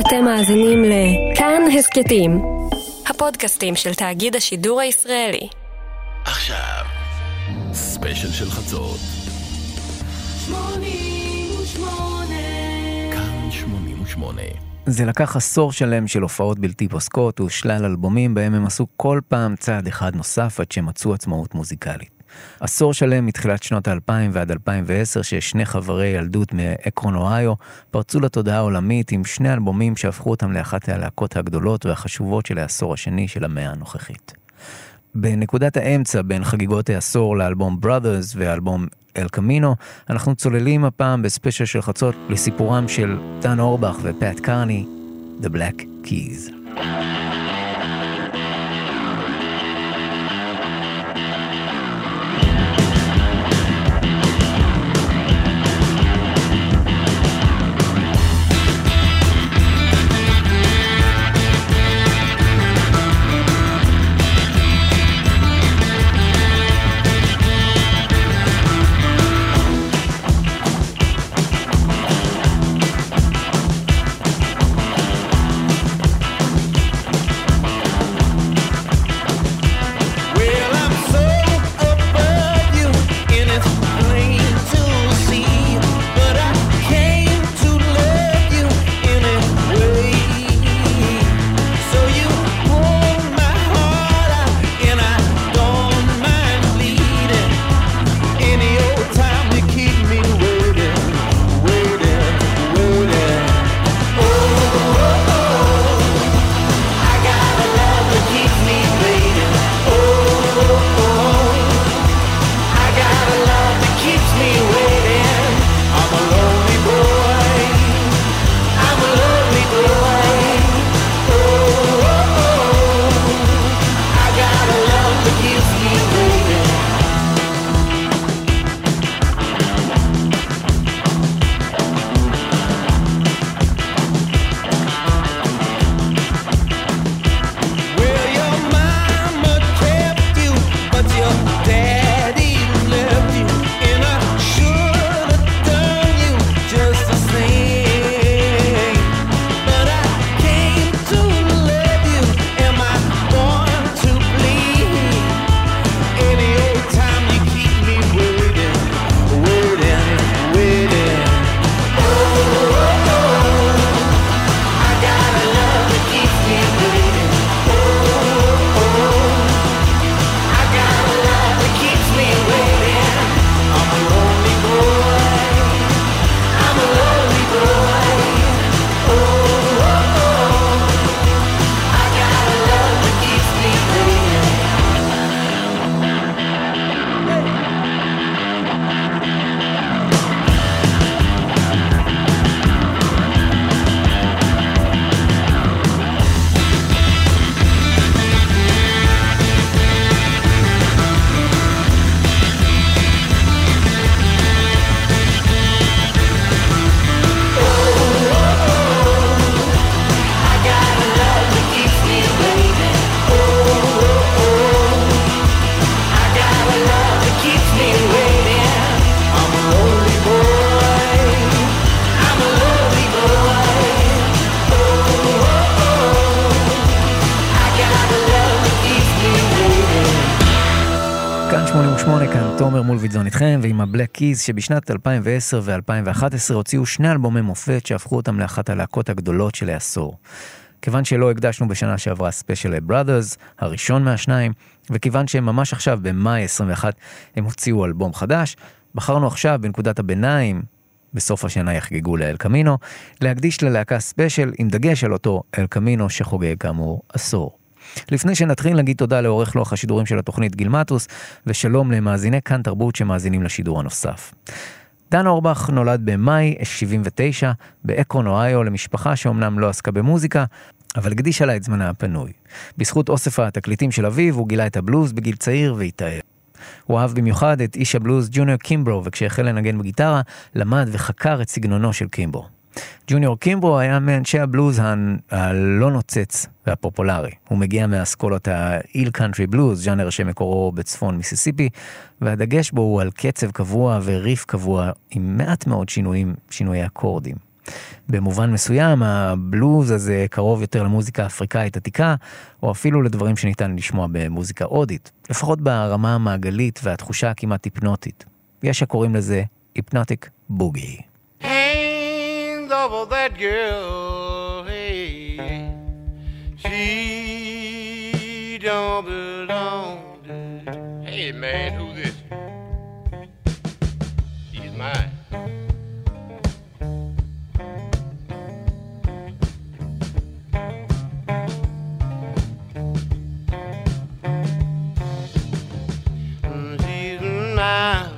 אתם מאזינים לכאן הסכתים, הפודקאסטים של תאגיד השידור הישראלי. עכשיו, ספיישל של חצות. 88 כאן 88 זה לקח עשור שלם של הופעות בלתי פוסקות ושלל אלבומים בהם הם עשו כל פעם צעד אחד נוסף עד שמצאו עצמאות מוזיקלית. עשור שלם מתחילת שנות האלפיים ועד 2010 ששני חברי ילדות מאקרון אוהיו פרצו לתודעה העולמית עם שני אלבומים שהפכו אותם לאחת הלהקות הגדולות והחשובות של העשור השני של המאה הנוכחית. בנקודת האמצע בין חגיגות העשור לאלבום Brothers ואלבום אל קמינו, אנחנו צוללים הפעם בספיישל של חצות לסיפורם של דן אורבך ופאט קרני, The Black Keys. מולביטזון איתכם ועם ה Black Keys שבשנת 2010 ו-2011 הוציאו שני אלבומי מופת שהפכו אותם לאחת הלהקות הגדולות של העשור. כיוון שלא הקדשנו בשנה שעברה ספיישל Brothers, הראשון מהשניים, וכיוון שהם ממש עכשיו, במאי 21, הם הוציאו אלבום חדש, בחרנו עכשיו, בנקודת הביניים, בסוף השנה יחגגו ל El Camino, להקדיש ללהקה ספיישל עם דגש על אותו El Camino שחוגג כאמור עשור. לפני שנתחיל נגיד תודה לעורך לוח השידורים של התוכנית גילמטוס, ושלום למאזיני כאן תרבות שמאזינים לשידור הנוסף. דן אורבך נולד במאי 79 באקרון אוהיו למשפחה שאומנם לא עסקה במוזיקה, אבל הקדישה לה את זמנה הפנוי. בזכות אוסף התקליטים של אביו הוא גילה את הבלוז בגיל צעיר והתאהב. הוא אהב במיוחד את איש הבלוז ג'וניור קימברו, וכשהחל לנגן בגיטרה, למד וחקר את סגנונו של קימברו. ג'וניור קימברו היה מאנשי הבלוז הלא נוצץ והפופולרי. הוא מגיע מאסכולות האיל קאנטרי בלוז, ז'אנר שמקורו בצפון מיסיסיפי, והדגש בו הוא על קצב קבוע וריף קבוע עם מעט מאוד שינויים, שינויי אקורדים. במובן מסוים, הבלוז הזה קרוב יותר למוזיקה אפריקאית עתיקה, או אפילו לדברים שניתן לשמוע במוזיקה הודית, לפחות ברמה המעגלית והתחושה הכמעט היפנוטית. יש הקוראים לזה היפנוטיק בוגי. Over that girl, hey, she don't belong to. Hey man, who this? She's mine. Mm, She's mine.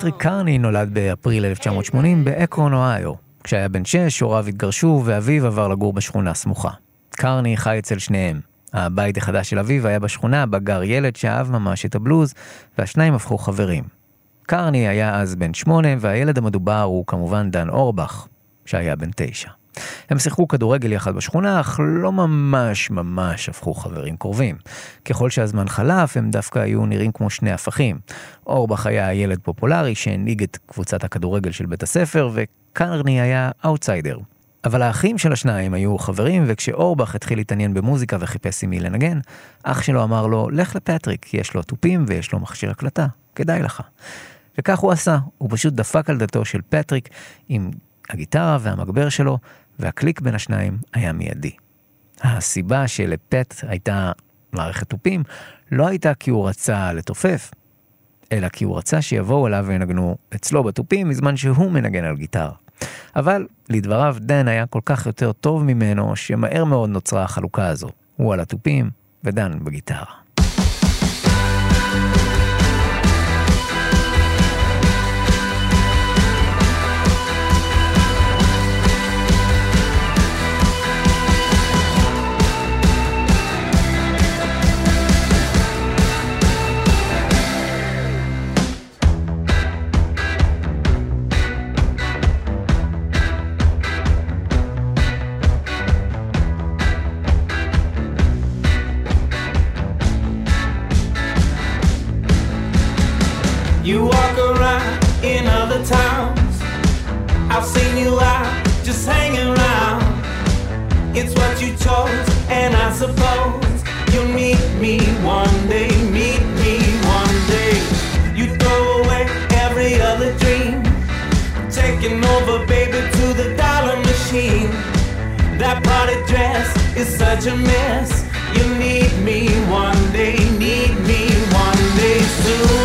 פטריק קרני נולד באפריל 1980 באקרון, אוהיו. כשהיה בן שש, הוריו התגרשו ואביו עבר לגור בשכונה סמוכה. קרני חי אצל שניהם. הבית החדש של אביו היה בשכונה בה גר ילד שאהב ממש את הבלוז, והשניים הפכו חברים. קרני היה אז בן שמונה, והילד המדובר הוא כמובן דן אורבך, שהיה בן תשע. הם שיחקו כדורגל יחד בשכונה, אך לא ממש ממש הפכו חברים קרובים. ככל שהזמן חלף, הם דווקא היו נראים כמו שני הפכים. אורבך היה ילד פופולרי שהנהיג את קבוצת הכדורגל של בית הספר, וקרני היה אאוטסיידר. אבל האחים של השניים היו חברים, וכשאורבך התחיל להתעניין במוזיקה וחיפש עם מי לנגן, אח שלו אמר לו, לך לפטריק, יש לו תופים ויש לו מכשיר הקלטה, כדאי לך. וכך הוא עשה, הוא פשוט דפק על דלתו של פטריק עם הגיטרה והמגבר שלו, והקליק בין השניים היה מיידי. הסיבה שלפט הייתה מערכת תופים, לא הייתה כי הוא רצה לתופף, אלא כי הוא רצה שיבואו אליו וינגנו אצלו בתופים בזמן שהוא מנגן על גיטרה. אבל לדבריו דן היה כל כך יותר טוב ממנו, שמהר מאוד נוצרה החלוקה הזו. הוא על התופים ודן בגיטרה. You walk around in other towns. I've seen you out just hanging around. It's what you chose, and I suppose you'll meet me one day. Meet me one day. You throw away every other dream. Taking over, baby, to the dollar machine. That party dress is such a mess. You need me one day, need me one day soon.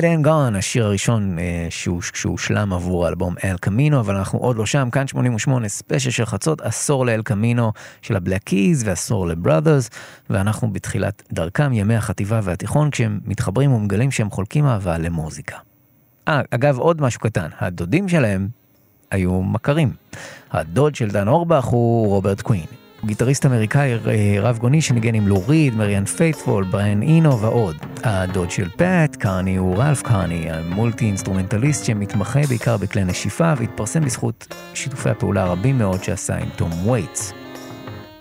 Dead and Gone, השיר הראשון אה, שהושלם עבור האלבום El Camino, אבל אנחנו עוד לא שם, כאן 88 ספיישל של חצות, עשור ל El Camino של ה Black Keys ועשור ל Brothers, ואנחנו בתחילת דרכם, ימי החטיבה והתיכון, כשהם מתחברים ומגלים שהם חולקים אהבה למוזיקה. אה, אגב, עוד משהו קטן, הדודים שלהם היו מכרים. הדוד של דן אורבך הוא רוברט קווין. גיטריסט אמריקאי אה, רב גוני שניגן עם לו ריד, מריאן פיית'פול, בריאן אינו ועוד. הדוד של פאט, קרני הוא רלף קרני, המולטי אינסטרומנטליסט שמתמחה בעיקר בכלי נשיפה והתפרסם בזכות שיתופי הפעולה הרבים מאוד שעשה עם תום וייטס.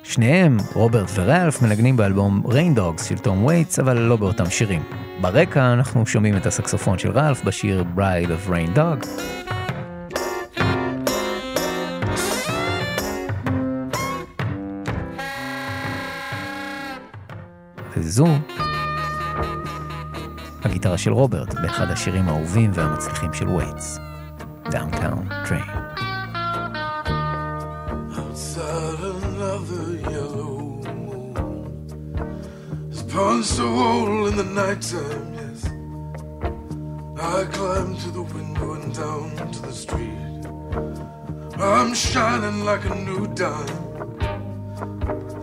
שניהם, רוברט ורלף, מנגנים באלבום Rain Dogs של תום וייטס, אבל לא באותם שירים. ברקע אנחנו שומעים את הסקסופון של רלף בשיר Bride of Rain Dog. וזו הגיטרה של רוברט באחד השירים האהובים והמצליחים של וייטס, Downtown Train. Punched a hole in the nighttime, yes. I climb to the window and down to the street. I'm shining like a new dime.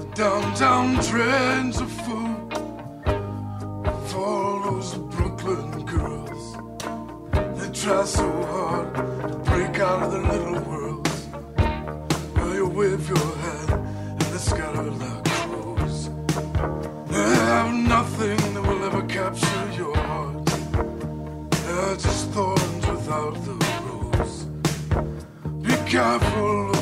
The downtown trains are full all those Brooklyn girls. They try so hard to break out of their little worlds. Well, you wave your hand and scatter like crows. They have nothing that will ever capture your heart. They're just thorns without the rose. Be careful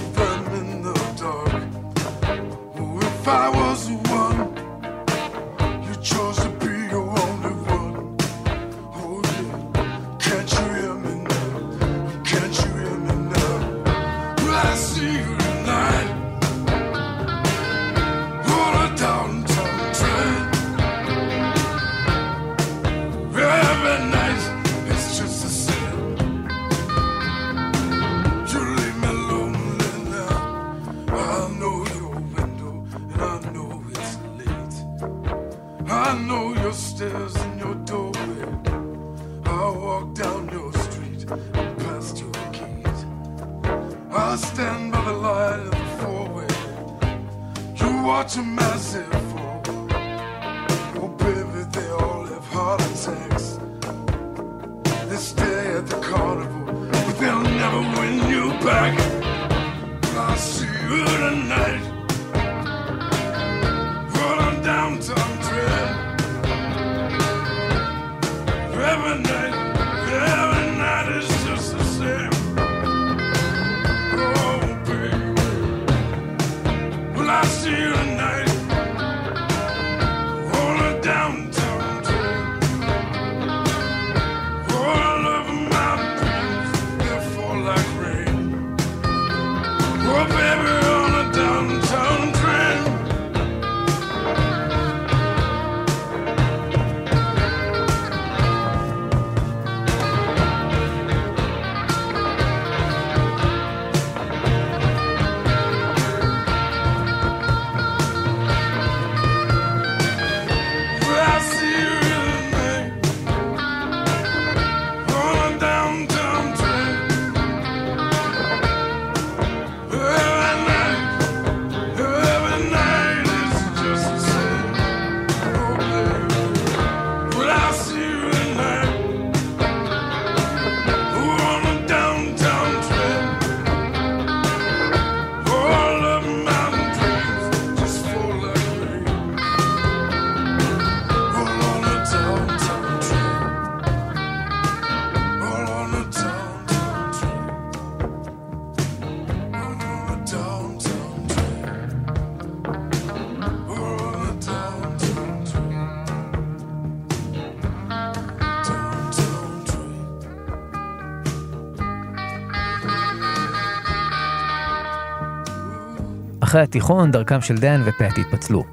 אחרי התיכון, דרכם של דן ופאט התפצלו.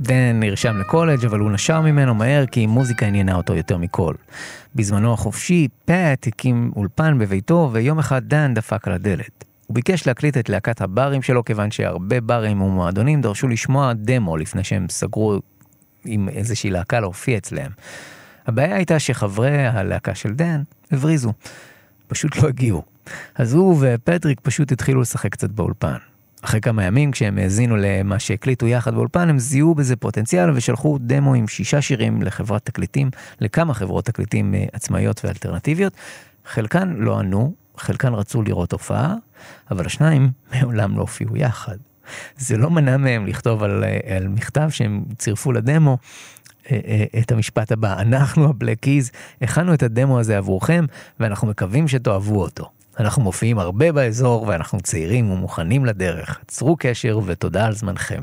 דן נרשם לקולג' אבל הוא נשר ממנו מהר כי מוזיקה עניינה אותו יותר מכל. בזמנו החופשי, פאט הקים אולפן בביתו ויום אחד דן דפק על הדלת. הוא ביקש להקליט את להקת הברים שלו כיוון שהרבה ברים ומועדונים דרשו לשמוע דמו לפני שהם סגרו עם איזושהי להקה להופיע אצלם. הבעיה הייתה שחברי הלהקה של דן הבריזו, פשוט לא הגיעו. אז הוא ופטריק פשוט התחילו לשחק קצת באולפן. אחרי כמה ימים, כשהם האזינו למה שהקליטו יחד באולפן, הם זיהו בזה פוטנציאל ושלחו דמו עם שישה שירים לחברת תקליטים, לכמה חברות תקליטים אה, עצמאיות ואלטרנטיביות. חלקן לא ענו, חלקן רצו לראות הופעה, אבל השניים מעולם לא הופיעו יחד. זה לא מנע מהם לכתוב על, אה, על מכתב שהם צירפו לדמו אה, את המשפט הבא, אנחנו הבלק קיז, הכנו את הדמו הזה עבורכם, ואנחנו מקווים שתאהבו אותו. אנחנו מופיעים הרבה באזור ואנחנו צעירים ומוכנים לדרך. צרו קשר ותודה על זמנכם.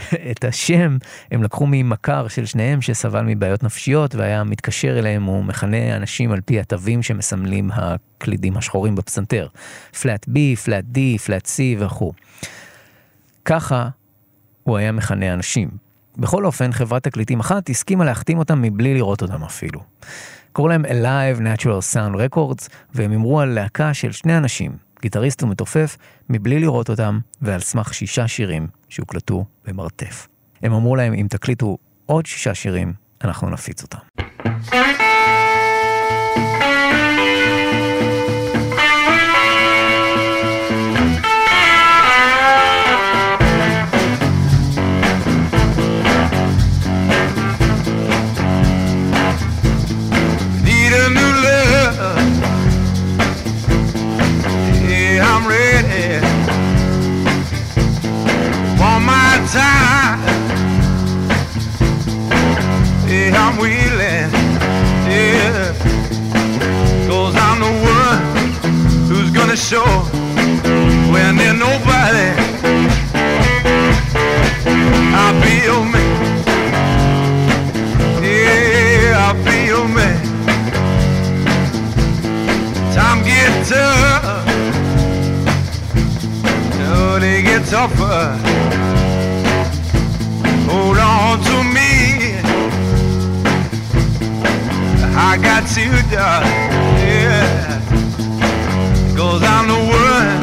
את השם הם לקחו ממכר של שניהם שסבל מבעיות נפשיות והיה מתקשר אליהם ומכנה אנשים על פי התווים שמסמלים הקלידים השחורים בפסנתר. פלאט B, פלאט D, פלאט C וכו'. ככה הוא היה מכנה אנשים. בכל אופן, חברת תקליטים אחת הסכימה להחתים אותם מבלי לראות אותם אפילו. קראו להם Alive Natural Sound Records, והם אמרו על להקה של שני אנשים, גיטריסט ומתופף, מבלי לראות אותם, ועל סמך שישה שירים שהוקלטו במרתף. הם אמרו להם, אם תקליטו עוד שישה שירים, אנחנו נפיץ אותם. Who's when there's nobody. I feel me. Yeah, I feel me. Time get tough. Oh, they get tougher. Hold on to me. I got you, darling. Yeah. Cause I'm the one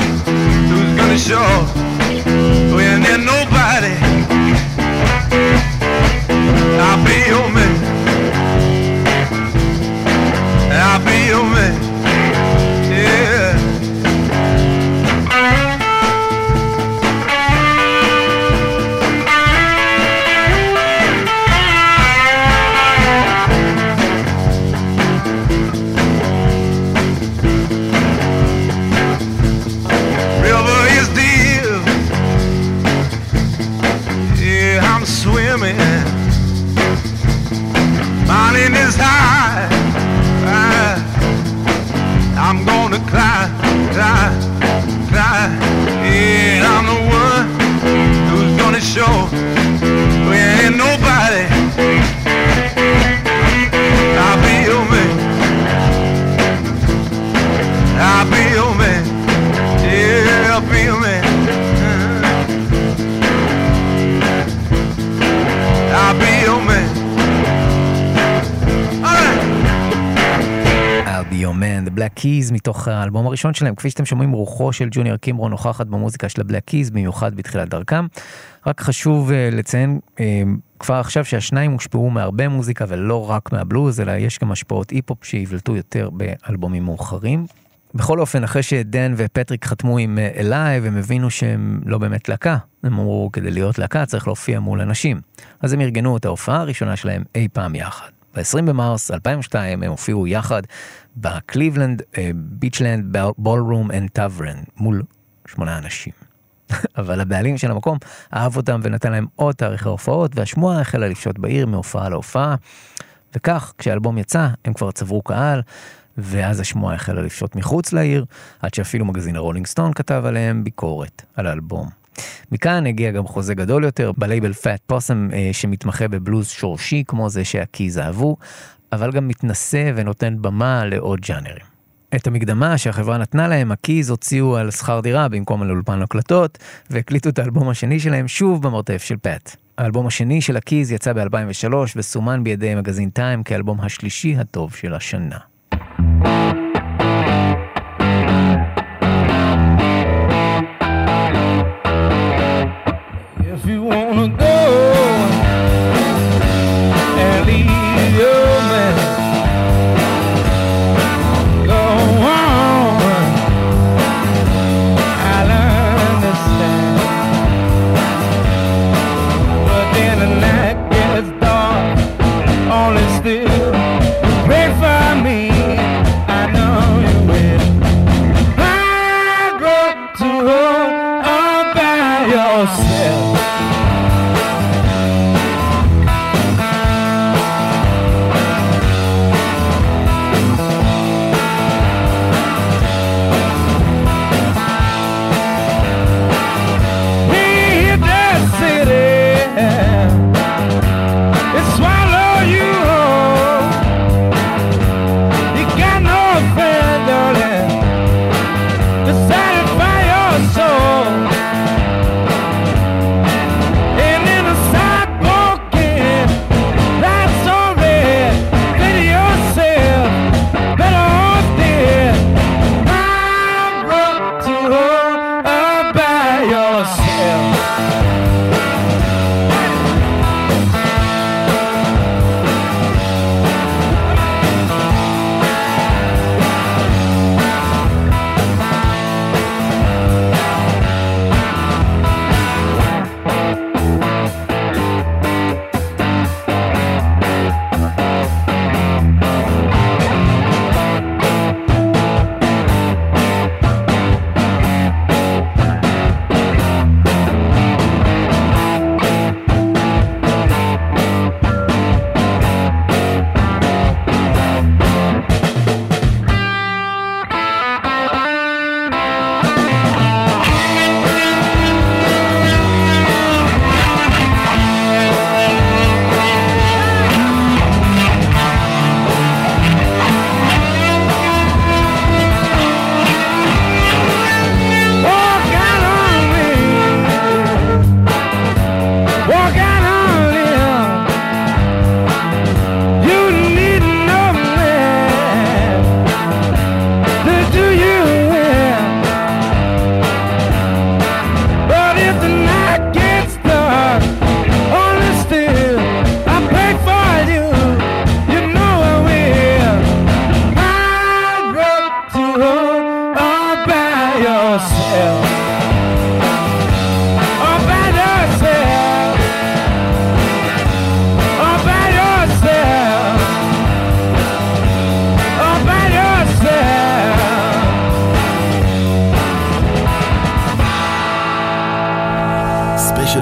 who's gonna show We ain't there nobody? I'll be your man. I'll be your man. Is high. Ah, I'm gonna climb, climb. Black Keys, מתוך האלבום הראשון שלהם. כפי שאתם שומעים, רוחו של ג'וניור קימברו נוכחת במוזיקה של ה Black Keys, במיוחד בתחילת דרכם. רק חשוב אה, לציין אה, כבר עכשיו שהשניים הושפעו מהרבה מוזיקה ולא רק מהבלוז, אלא יש גם השפעות היפ הופ שיבלטו יותר באלבומים מאוחרים. בכל אופן, אחרי שדן ופטריק חתמו עם אה, Alive, הם הבינו שהם לא באמת להקה. הם אמרו, כדי להיות להקה צריך להופיע מול אנשים. אז הם ארגנו את ההופעה הראשונה שלהם אי פעם יחד. ב-20 במרס 2002 הם הופיעו יחד בקליבלנד Beachland Ballroom and Tavern מול שמונה אנשים. אבל הבעלים של המקום אהב אותם ונתן להם עוד תאריכי הופעות, והשמועה החלה לפשוט בעיר מהופעה להופעה. וכך, כשהאלבום יצא, הם כבר צברו קהל, ואז השמועה החלה לפשוט מחוץ לעיר, עד שאפילו מגזין ה-Rolling Stone כתב עליהם ביקורת על האלבום. מכאן הגיע גם חוזה גדול יותר בלייבל Fat Possum שמתמחה בבלוז שורשי כמו זה שה-Keys אהבו, אבל גם מתנשא ונותן במה לעוד ג'אנרים. את המקדמה שהחברה נתנה להם, הקיז הוציאו על שכר דירה במקום על אולפן הקלטות, והקליטו את האלבום השני שלהם שוב במרתף של פאט. האלבום השני של הקיז יצא ב-2003 וסומן בידי מגזין טיים כאלבום השלישי הטוב של השנה.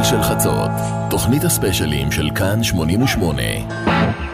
של חצות, תוכנית הספיישלים של כאן 88.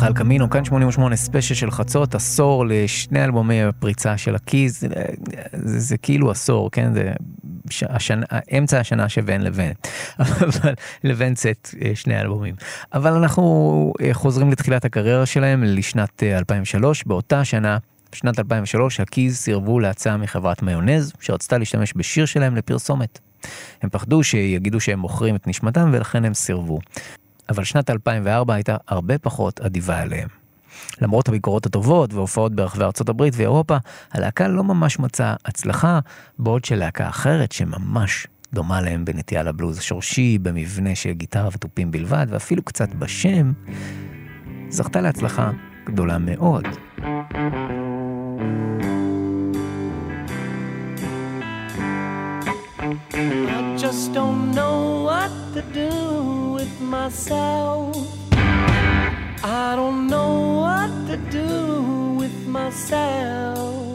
מתוך ה-El Camino, כאן 88 ספיישל של חצות, עשור לשני אלבומי הפריצה של ה-Keys, זה, זה, זה כאילו עשור, כן? זה ש, השנה, אמצע השנה שבין לבין, אבל לבין צאת אה, שני אלבומים. אבל אנחנו אה, חוזרים לתחילת הקריירה שלהם לשנת אה, 2003, באותה שנה. בשנת 2003 ה-Keys סירבו להצעה מחברת מיונז שרצתה להשתמש בשיר שלהם לפרסומת. הם פחדו שיגידו שהם מוכרים את נשמתם ולכן הם סירבו. אבל שנת 2004 הייתה הרבה פחות אדיבה אליהם. למרות הביקורות הטובות והופעות ברחבי ארצות הברית ואירופה, הלהקה לא ממש מצאה הצלחה, בעוד שלהקה אחרת שממש דומה להם בנטייה לבלוז השורשי, במבנה של גיטרה ותופים בלבד, ואפילו קצת בשם, זכתה להצלחה גדולה מאוד. I just don't know what to do myself. I don't know what to do with myself.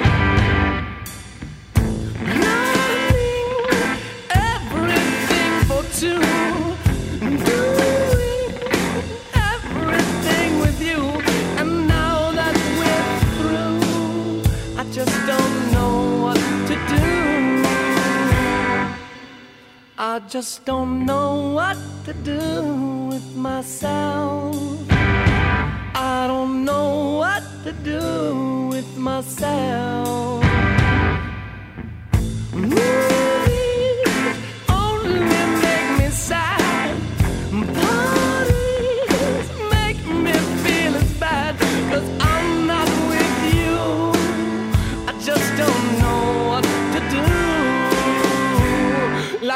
I just don't know what to do with myself. I don't know what to do with myself. Movies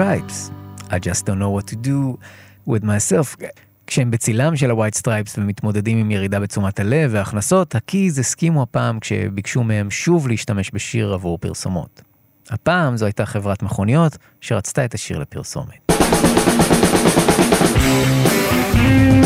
Stripes. I just don't know what to do with myself. כשהם בצילם של ה-White Stripes ומתמודדים עם ירידה בתשומת הלב והכנסות, הקיז הסכימו הפעם כשביקשו מהם שוב להשתמש בשיר עבור פרסומות. הפעם זו הייתה חברת מכוניות שרצתה את השיר לפרסומת. thank you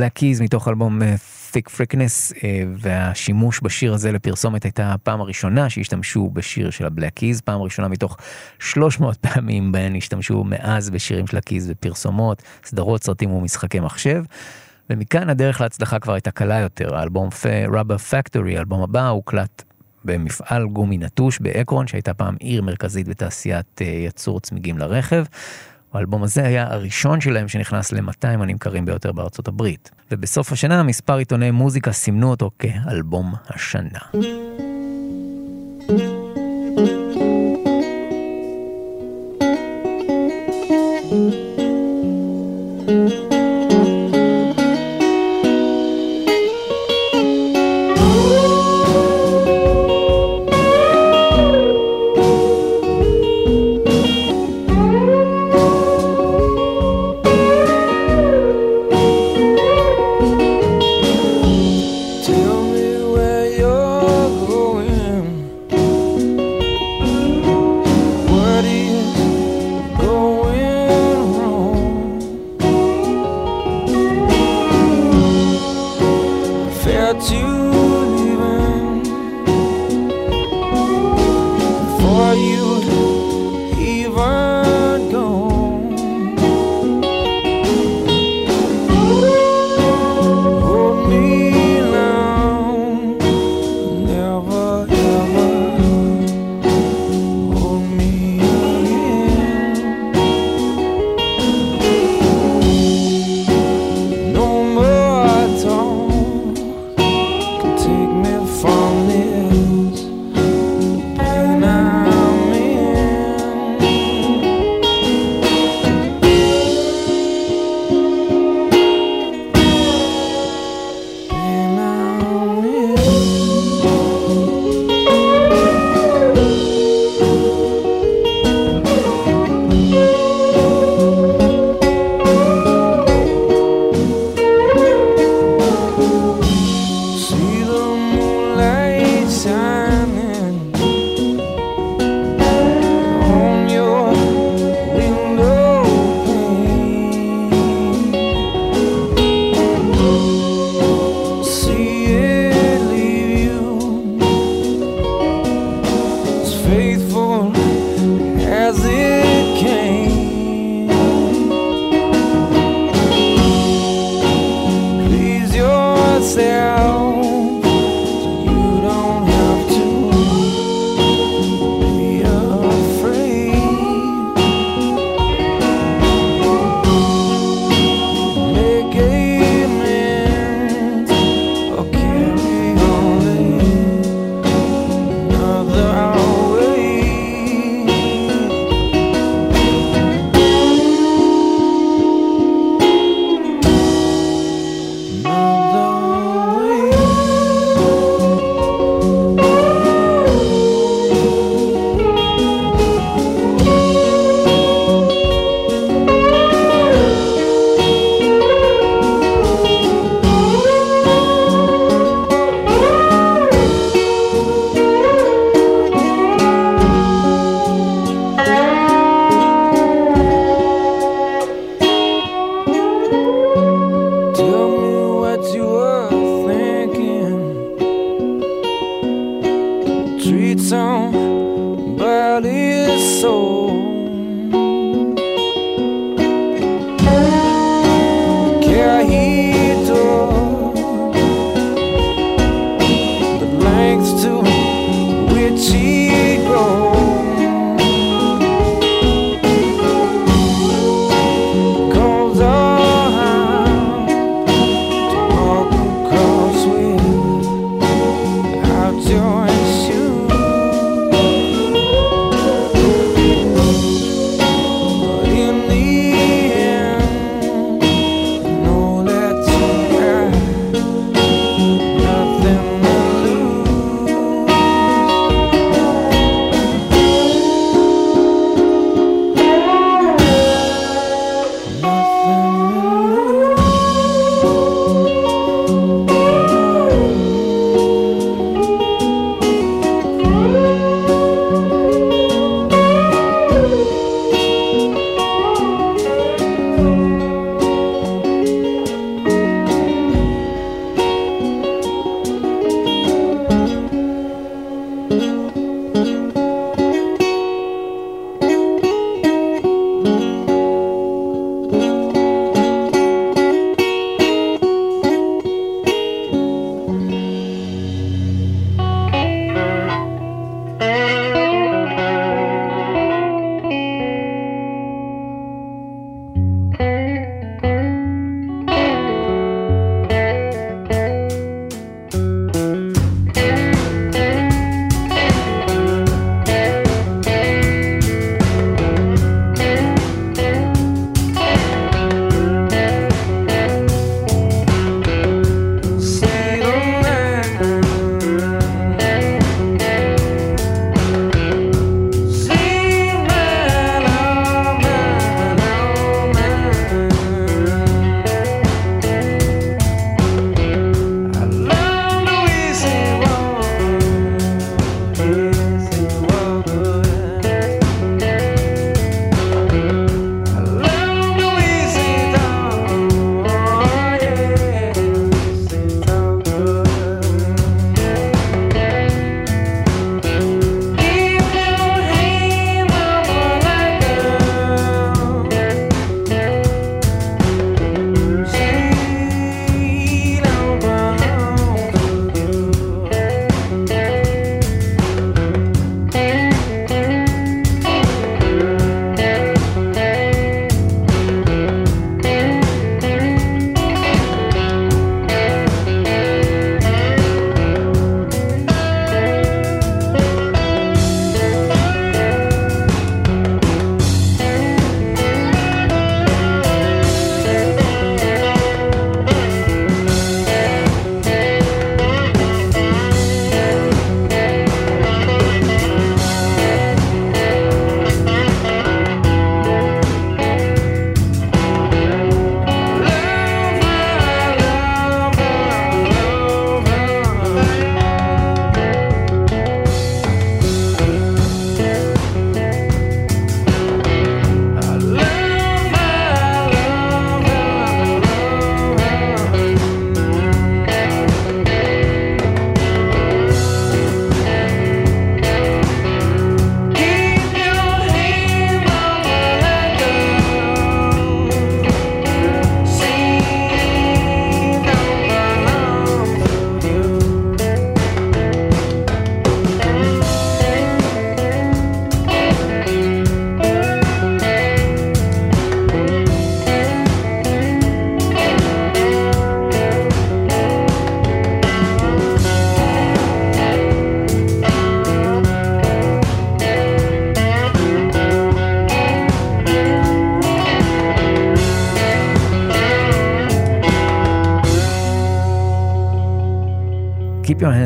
הבלק קיז מתוך אלבום אה, Thick Freakness, אה, והשימוש בשיר הזה לפרסומת הייתה הפעם הראשונה שהשתמשו בשיר של הבלק קיז, פעם ראשונה מתוך 300 פעמים בהן השתמשו מאז בשירים של הקיז ופרסומות, סדרות, סרטים ומשחקי מחשב. ומכאן הדרך להצלחה כבר הייתה קלה יותר, האלבום Rubber Factory, האלבום הבא, הוקלט במפעל גומי נטוש באקרון, שהייתה פעם עיר מרכזית בתעשיית אה, יצור צמיגים לרכב. האלבום הזה היה הראשון שלהם שנכנס ל-200 הנמכרים ביותר בארצות הברית, ובסוף השנה מספר עיתוני מוזיקה סימנו אותו כאלבום השנה. thank you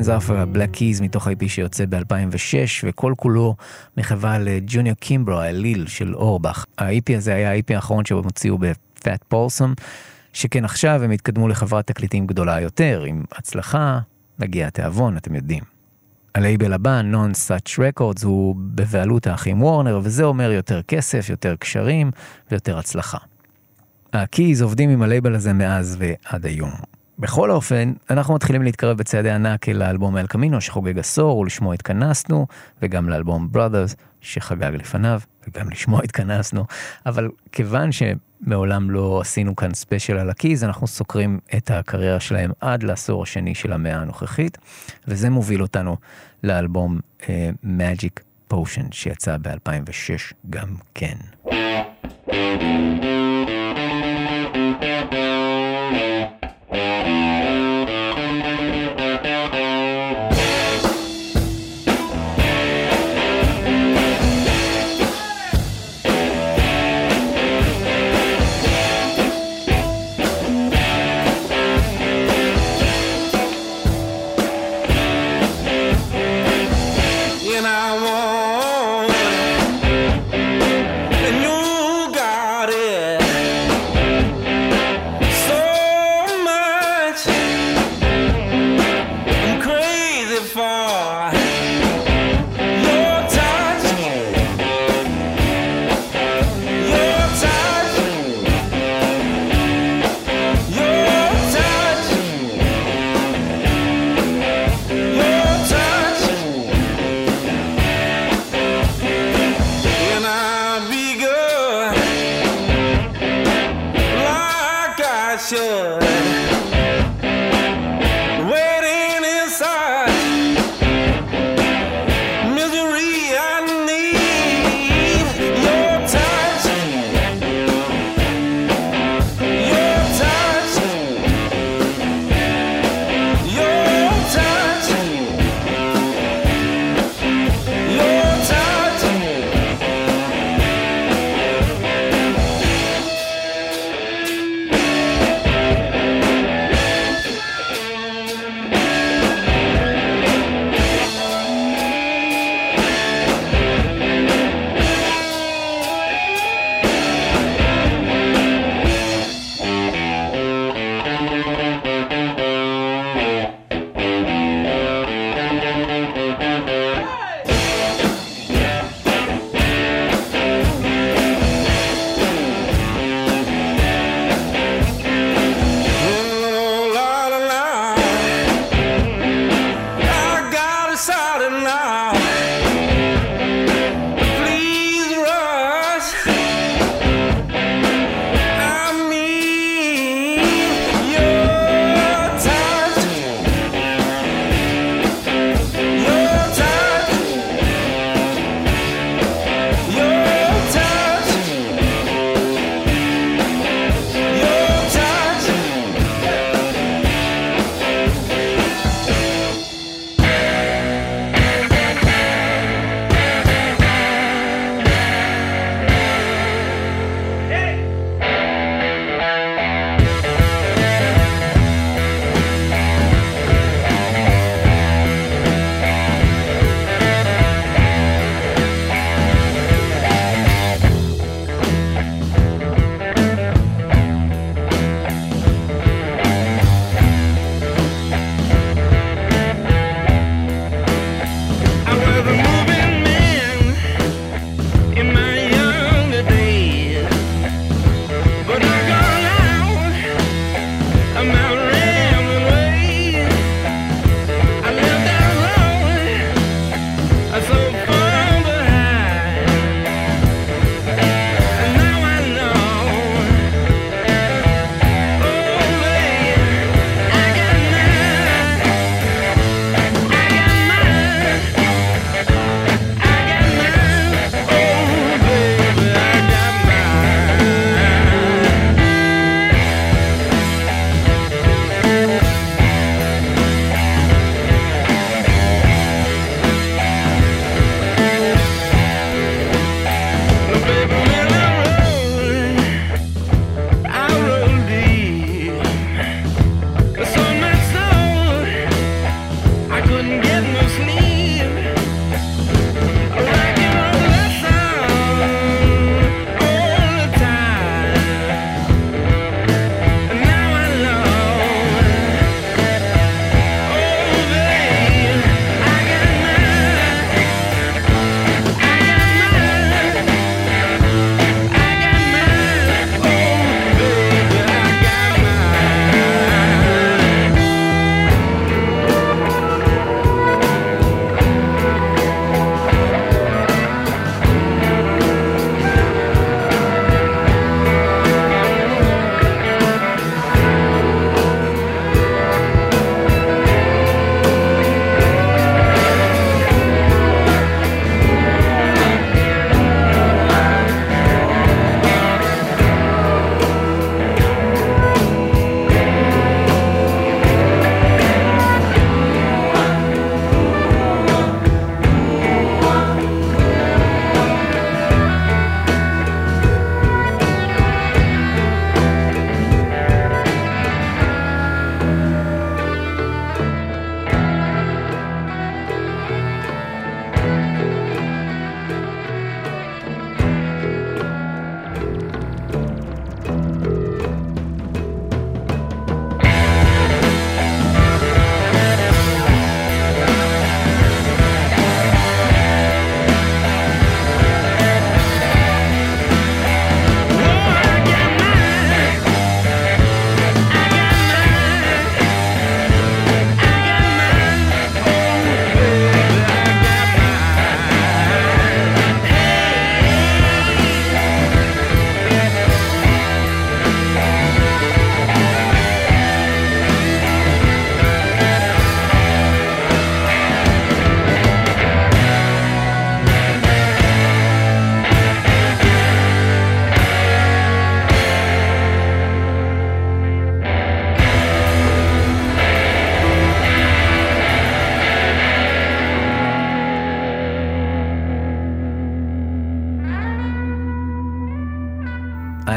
Off ה-Black Keys מתוך ה-EP שיוצא ב-2006 וכל כולו מחווה לג'וניור קימברו, האליל של אורבך. ה-EP הזה היה ה-EP האחרון שהם הוציאו ב Fat Possum, שכן עכשיו הם התקדמו לחברת תקליטים גדולה יותר, עם הצלחה, מגיע התיאבון, אתם יודעים. הלייבל הבא, Nonesuch Records, הוא בבעלות האחים וורנר, וזה אומר יותר כסף, יותר קשרים ויותר הצלחה. ה-Keys עובדים עם הלייבל הזה מאז ועד היום. בכל אופן, אנחנו מתחילים להתקרב בצעדי ענק אל האלבום El Camino שחוגג עשור, ולשמו התכנסנו, וגם לאלבום Brothers שחגג לפניו, וגם לשמו התכנסנו, אבל כיוון שמעולם לא עשינו כאן ספיישל על ה-Keys, אנחנו סוקרים את הקריירה שלהם עד לעשור השני של המאה הנוכחית, וזה מוביל אותנו לאלבום אה, Magic Potion שיצא ב-2006 גם כן. Música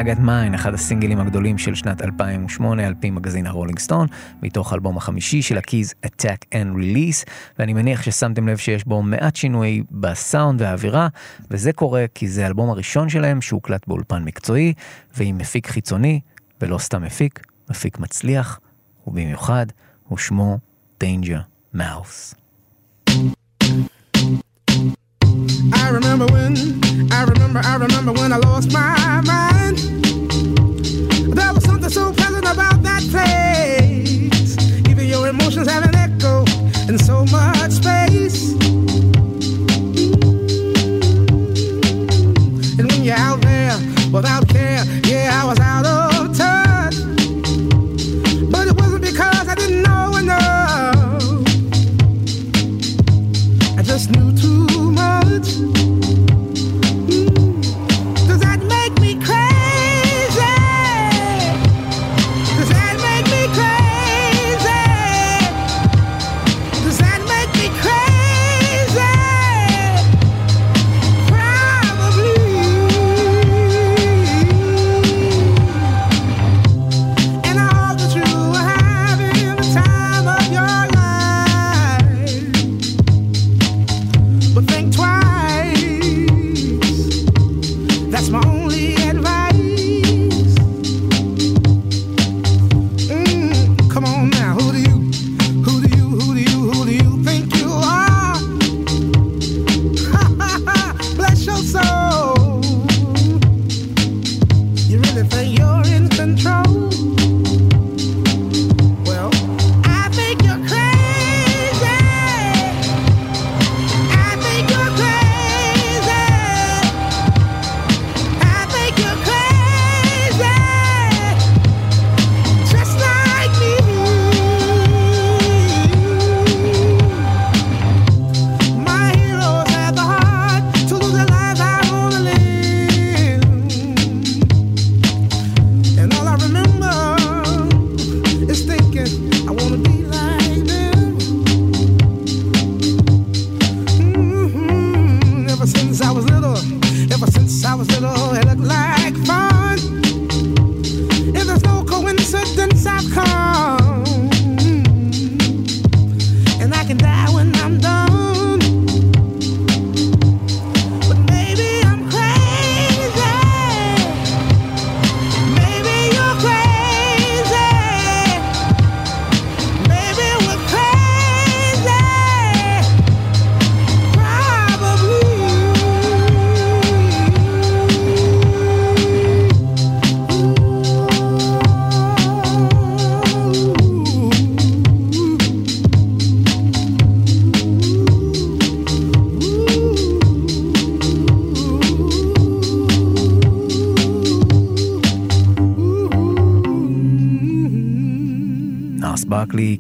Got Mine, אחד הסינגלים הגדולים של שנת 2008 על פי מגזין הרולינג סטון, מתוך האלבום החמישי של הקיז Attack and Release, ואני מניח ששמתם לב שיש בו מעט שינוי בסאונד והאווירה, וזה קורה כי זה האלבום הראשון שלהם שהוקלט באולפן מקצועי, ועם מפיק חיצוני, ולא סתם מפיק, מפיק מצליח, ובמיוחד הוא שמו Danger Mouse. I remember when, I remember, I remember when I lost my mind. Something so pleasant about that place. Even your emotions have an echo in so much space. And when you're out there without care,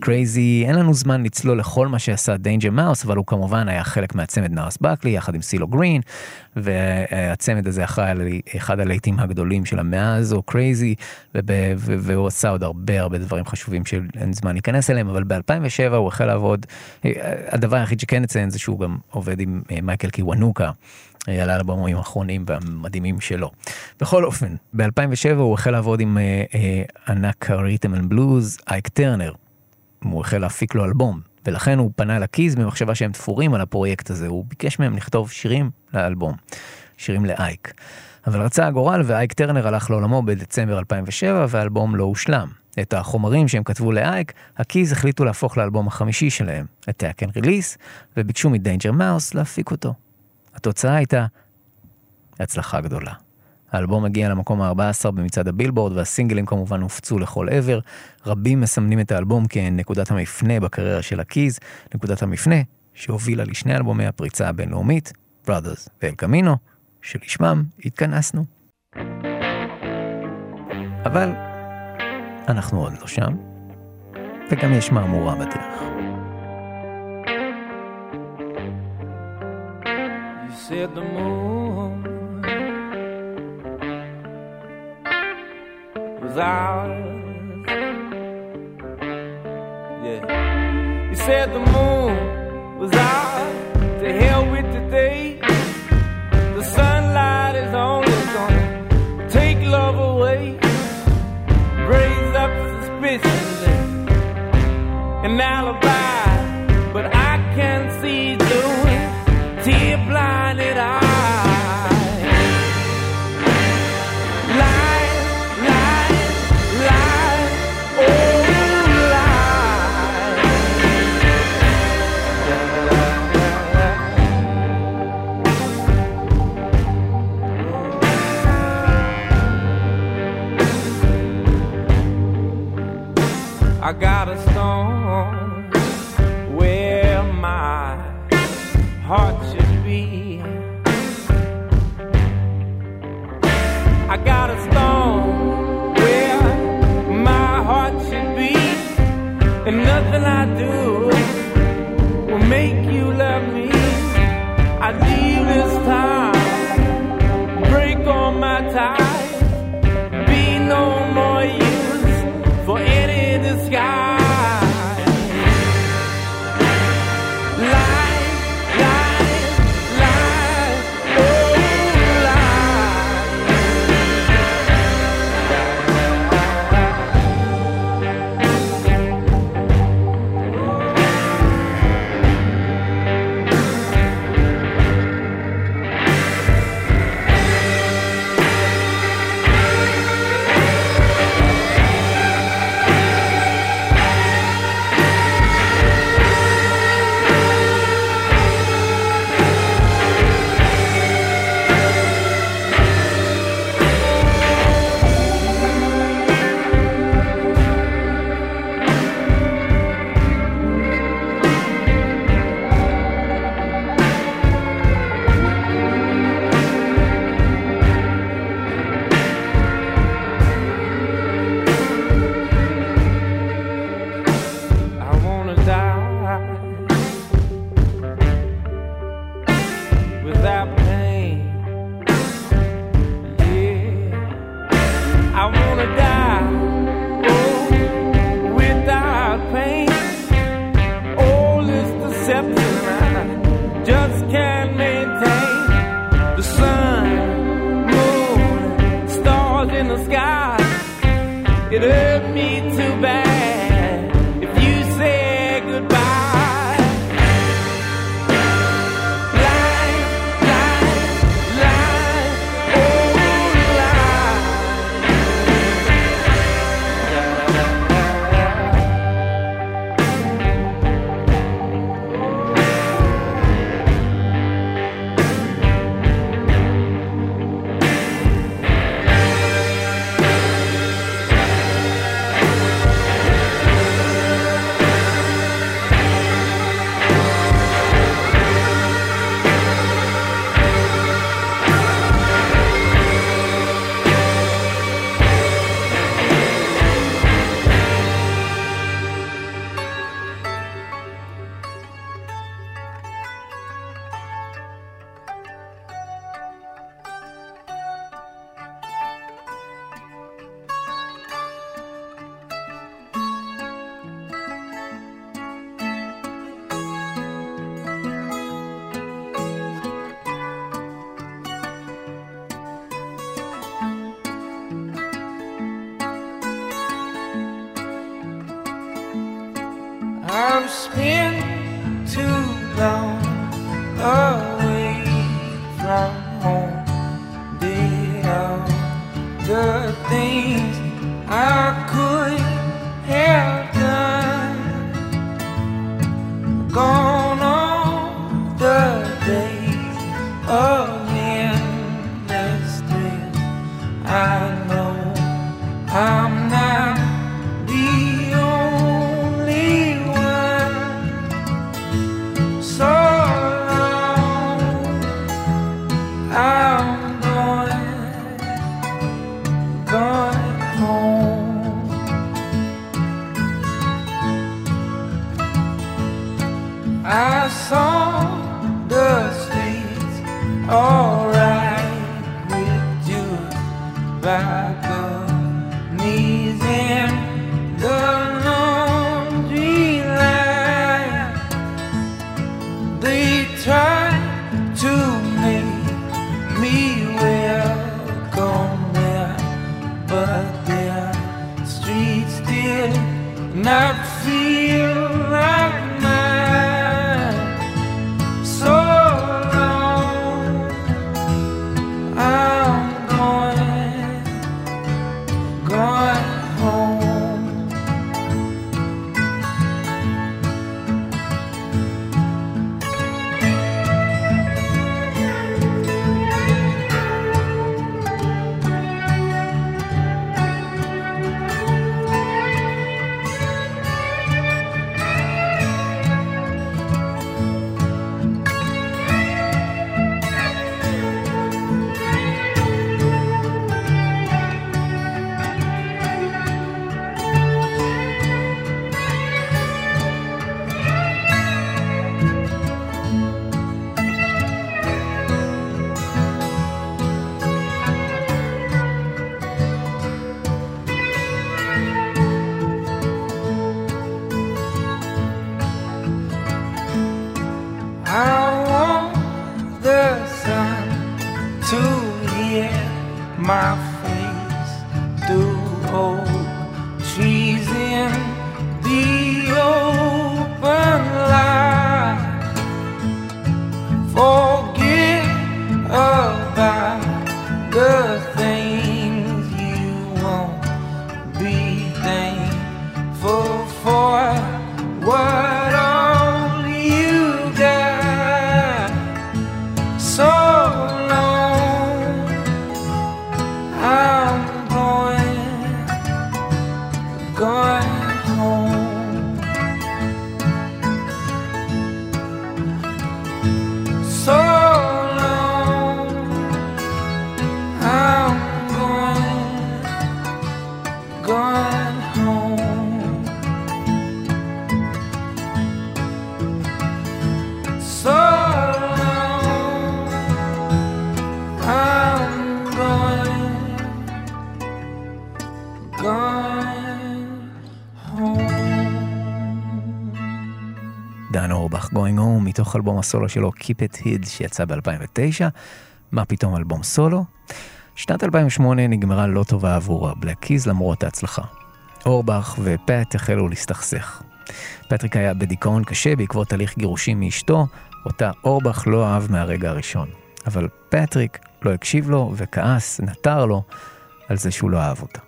Crazy, אין לנו זמן לצלול לכל מה שעשה Danger Mouse, אבל הוא כמובן היה חלק מהצמד Gnarls Barkley, יחד עם CeeLo Green, והצמד הזה אחראי על אחד הלהיטים הגדולים של המאה הזו, Crazy, והוא עשה עוד הרבה הרבה דברים חשובים שאין זמן להיכנס אליהם, אבל ב-2007 הוא החל לעבוד, הדבר היחיד שכן נציין זה שהוא גם עובד עם אה, מייקל קיוונוקה. על האלבומים האחרונים והמדהימים שלו. בכל אופן, ב-2007 הוא החל לעבוד עם אה, אה, ענק ה-rhythm and blues, אייק טרנר. הוא החל להפיק לו אלבום, ולכן הוא פנה ל-Keys במחשבה שהם תפורים על הפרויקט הזה, הוא ביקש מהם לכתוב שירים לאלבום, שירים לאייק. אבל רצה הגורל ואייק טרנר הלך לעולמו בדצמבר 2007 והאלבום לא הושלם. את החומרים שהם כתבו לאייק, ה-Keys החליטו להפוך לאלבום החמישי שלהם, Attack and Release, וביקשו מ-Danger Mouse להפיק אותו. התוצאה הייתה הצלחה גדולה. האלבום הגיע למקום ה-14 במצעד ה-Billboard והסינגלים כמובן הופצו לכל עבר. רבים מסמנים את האלבום כנקודת המפנה בקריירה של הקיז, נקודת המפנה שהובילה לשני אלבומי הפריצה הבינלאומית, Brothers ואל קמינו, שלשמם התכנסנו. אבל אנחנו עוד לא שם, וגם יש מהמורה בדרך. You said the moon out. Yeah. You said the moon was out. To hell gone. מתוך אלבום הסולו שלו, Keep It Hid, שיצא ב-2009. מה פתאום אלבום סולו? שנת 2008 נגמרה לא טובה עבור ה-Black Keys למרות ההצלחה. אורבך ופט החלו להסתכסך. פטריק היה בדיכאון קשה בעקבות הליך גירושים מאשתו, אותה אורבך לא אהב מהרגע הראשון. אבל פטריק לא הקשיב לו וכעס, נטר לו, על זה שהוא לא אהב אותה.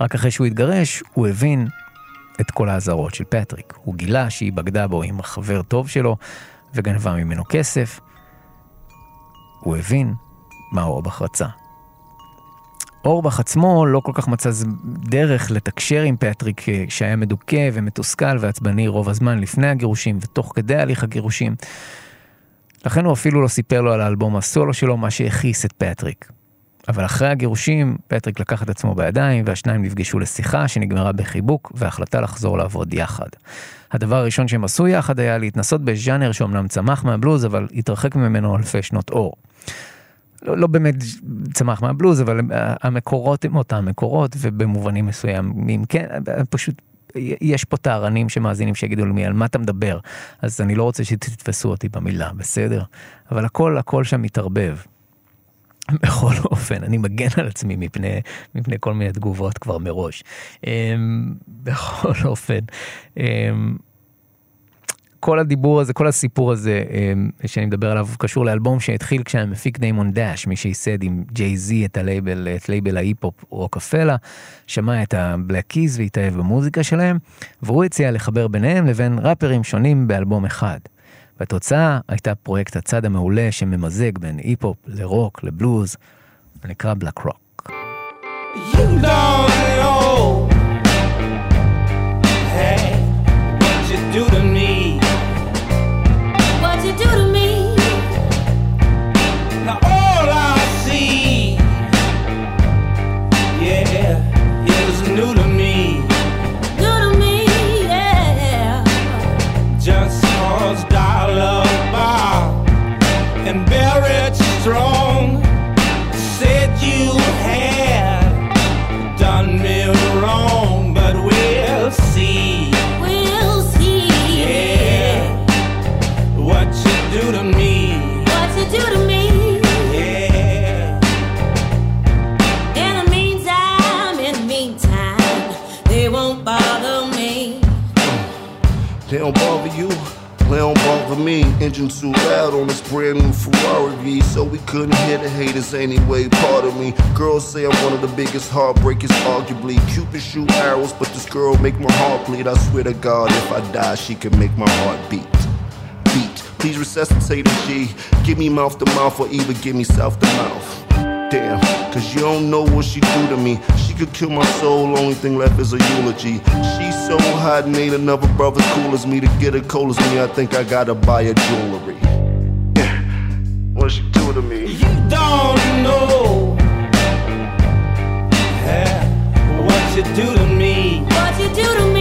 רק אחרי שהוא התגרש, הוא הבין את כל האזהרות של פטריק. הוא גילה שהיא בגדה בו עם חבר טוב שלו וגנבה ממנו כסף. הוא הבין מה אורבך רצה. אורבך עצמו לא כל כך מצא דרך לתקשר עם פטריק אה, שהיה מדוכא ומתוסכל ועצבני רוב הזמן לפני הגירושים ותוך כדי הליך הגירושים. לכן הוא אפילו לא סיפר לו על האלבום הסולו שלו, מה שהכעיס את פטריק. אבל אחרי הגירושים, פטריק לקח את עצמו בידיים והשניים נפגשו לשיחה שנגמרה בחיבוק והחלטה לחזור לעבוד יחד. הדבר הראשון שהם עשו יחד היה להתנסות בז'אנר שאומנם צמח מהבלוז, אבל התרחק ממנו אלפי שנות אור. לא, לא באמת צמח מהבלוז, אבל המקורות הם אותם מקורות, ובמובנים מסוימים כן, פשוט יש פה טהרנים שמאזינים שיגידו לי על מה אתה מדבר, אז אני לא רוצה שתתפסו אותי במילה, בסדר? אבל הכל, הכל שם מתערבב. בכל אופן, אני מגן על עצמי מפני, מפני כל מיני תגובות כבר מראש. אמ, בכל אופן, אמ, כל הדיבור הזה, כל הסיפור הזה אמ, שאני מדבר עליו קשור לאלבום שהתחיל כשהמפיק דיימון דאש, מי שייסד עם Jay-Z את הלייבל, את לייבל ההיפ-הופ Roc-A-Fella, שמע את ה-Black Keys והתאהב במוזיקה שלהם, והוא הציע לחבר ביניהם לבין ראפרים שונים באלבום אחד. והתוצאה הייתה פרויקט הצד המעולה שממזג בין היפ-הופ לרוק, לבלוז, הנקרא בלק רוק. You know don't bother you, they don't bother me. Engine too loud on this brand new Ferrari V, so we couldn't hear the haters anyway. Part of me, girls say I'm one of the biggest heartbreakers, arguably. Cupid shoot arrows, but this girl make my heart bleed. I swear to God, if I die, she can make my heart beat. Beat, please resuscitate a G. Give me mouth to mouth, or even give me south to mouth. Damn, cause you don't know what she do to me. She could kill my soul, only thing left is a eulogy. She's so hot and ain't another brother cool as me to get her cold as me. I think I gotta buy her jewelry. Yeah, what she do to me? You don't know yeah, what you do to me. What you do to me?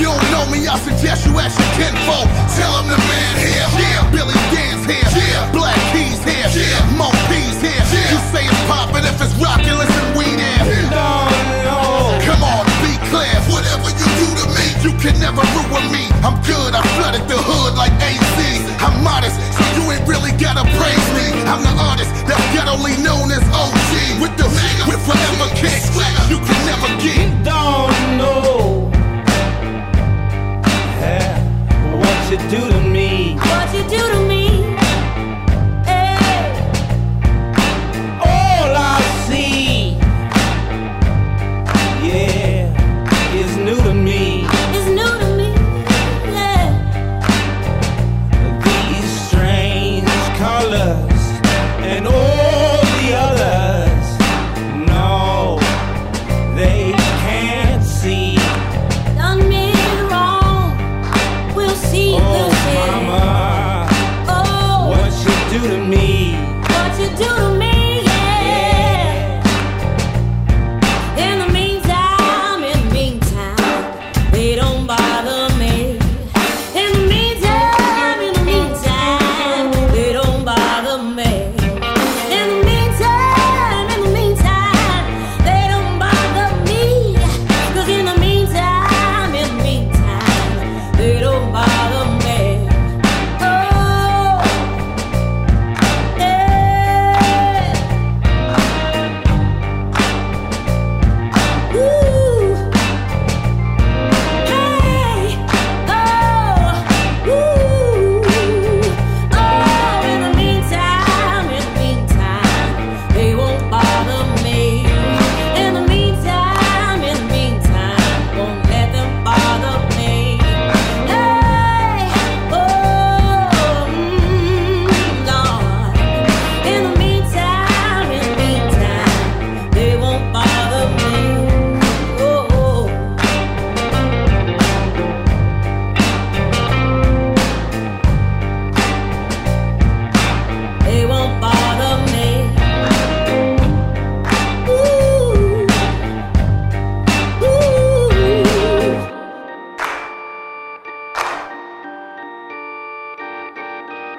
You don't know me, I suggest you ask your kinfolk. Tell them the man here, yeah. Billy Dan's here, yeah. Black Keys here, yeah. Mo P's here. You say it's poppin', if it's rockin', listen, we there. Come on, be clear. Whatever you do to me, you can never ruin me. I'm good, I flooded the hood like AZ. I'm modest, so you ain't really gotta praise me. I'm the artist that's ghettoly known as OG. With the with forever kicks, you can never get. Don't know you do to me. What you do to me?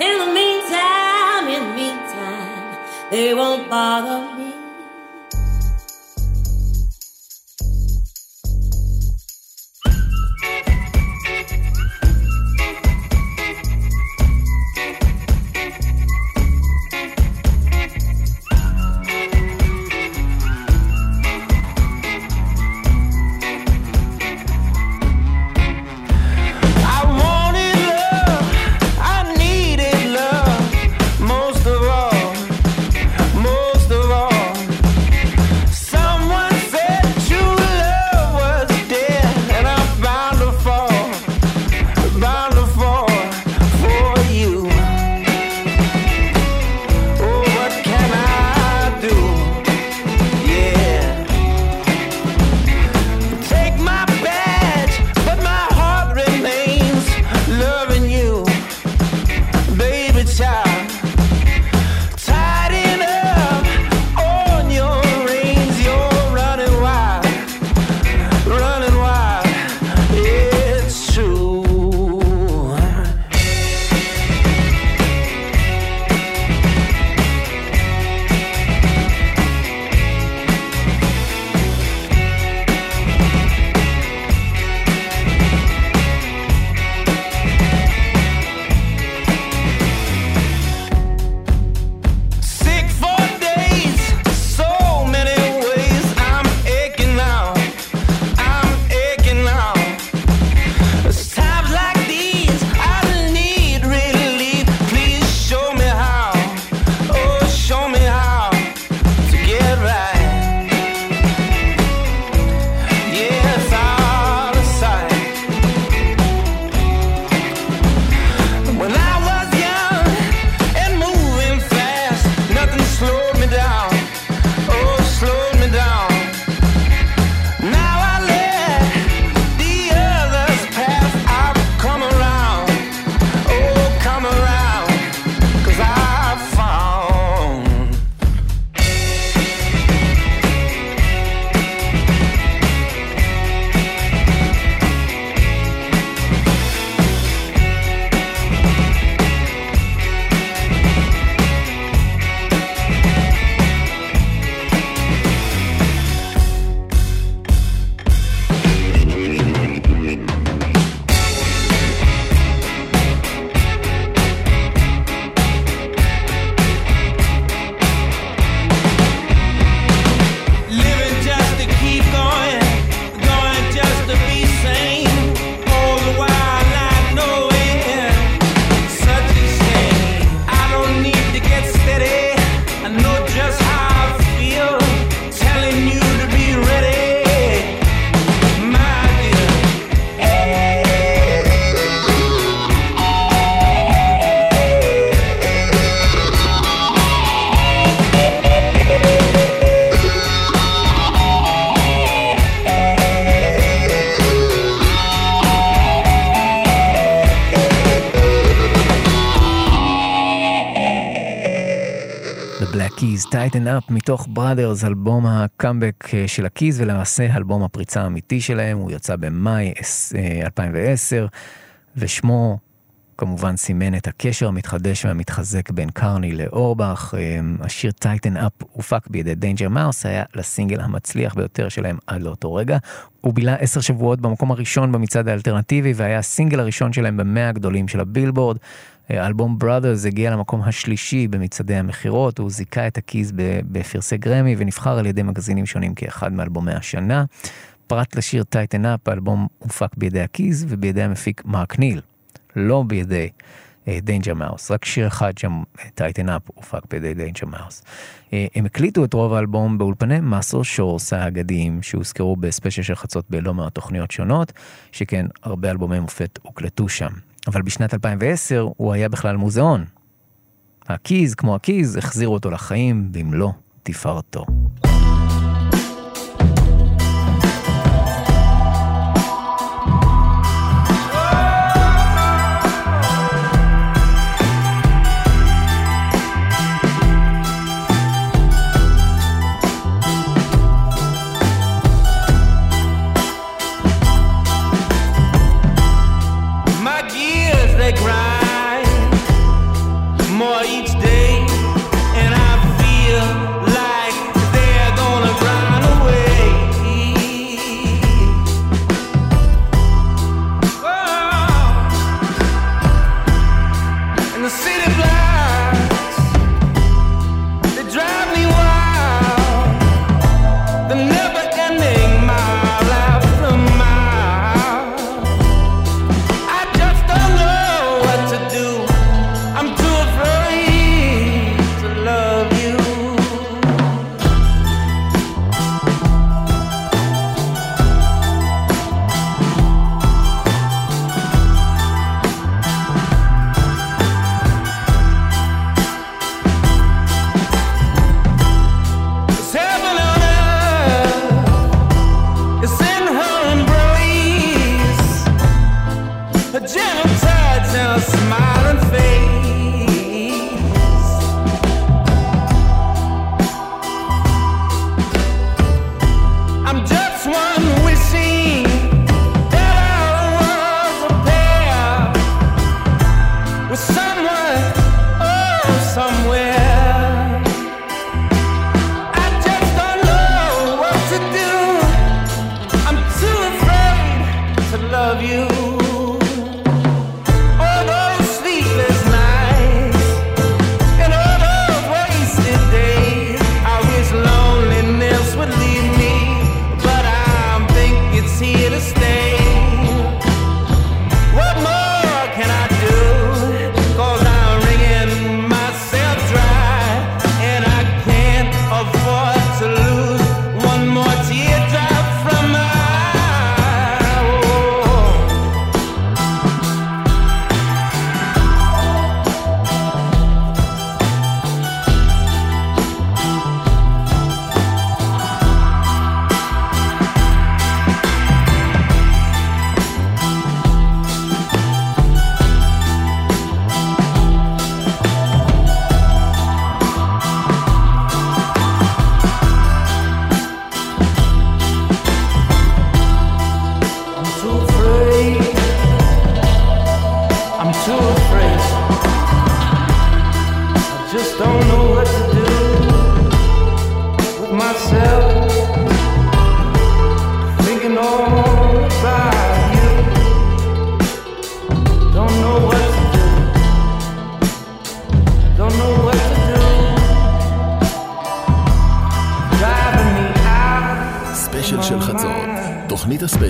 In the meantime, in the meantime, they won't bother me. Keys, Tighten Up, מתוך Brothers, אלבום הקאמבק אה, של ה-Keys, ולמעשה אלבום הפריצה האמיתי שלהם, הוא יצא במאי אה, 2010, ושמו כמובן סימן את הקשר המתחדש והמתחזק בין קרני לאורבך. אה, השיר Tighten Up הופק בידי Danger Mouse, היה לסינגל המצליח ביותר שלהם עד לאותו רגע. הוא בילה עשר שבועות במקום הראשון במצעד האלטרנטיבי, והיה הסינגל הראשון שלהם במאה הגדולים של ה-Billboard. האלבום Brothers הגיע למקום השלישי במצעדי המכירות, הוא זיכה את ה-Keys בפרסי גרמי ונבחר על ידי מגזינים שונים כאחד מאלבומי השנה. פרט לשיר Tighten Up, האלבום הופק בידי ה-Keys ובידי המפיק מרק ניל, לא בידי Danger אה, Mouse, רק שיר אחד שם, Tighten Up, הופק בידי Danger Mouse. אה, הם הקליטו את רוב האלבום באולפני Muscle Shoals האגדיים שהוזכרו בספיישל של חצות בלא מעט תוכניות שונות, שכן הרבה אלבומי מופת הוקלטו שם. אבל בשנת 2010 הוא היה בכלל מוזיאון. הקיז, כמו הקיז, החזירו אותו לחיים במלוא תפארתו.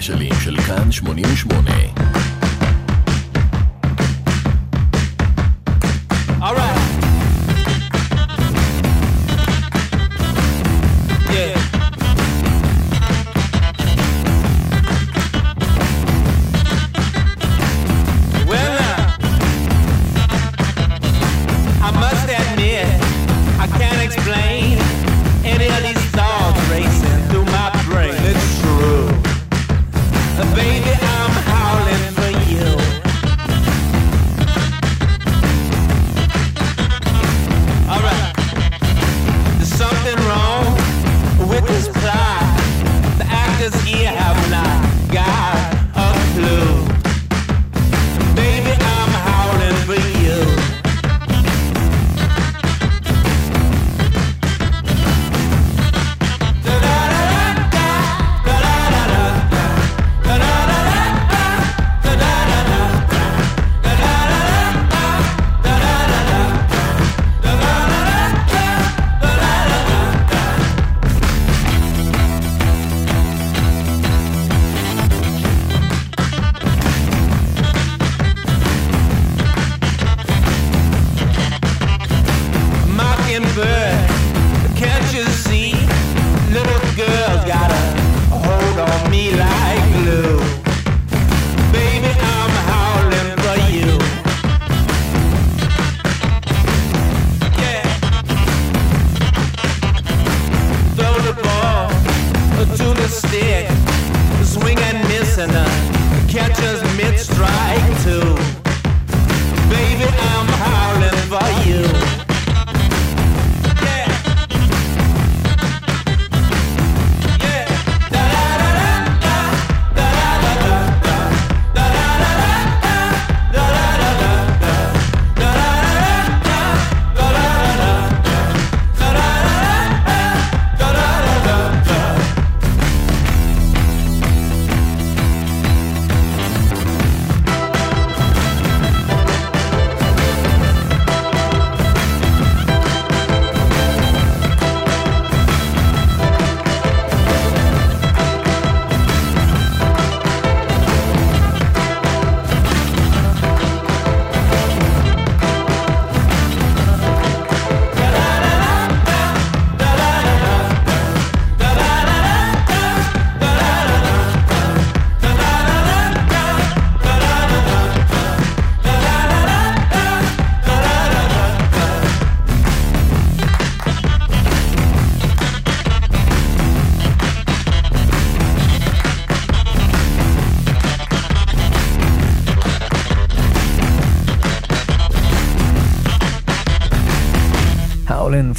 הספיישלים של כאן 88.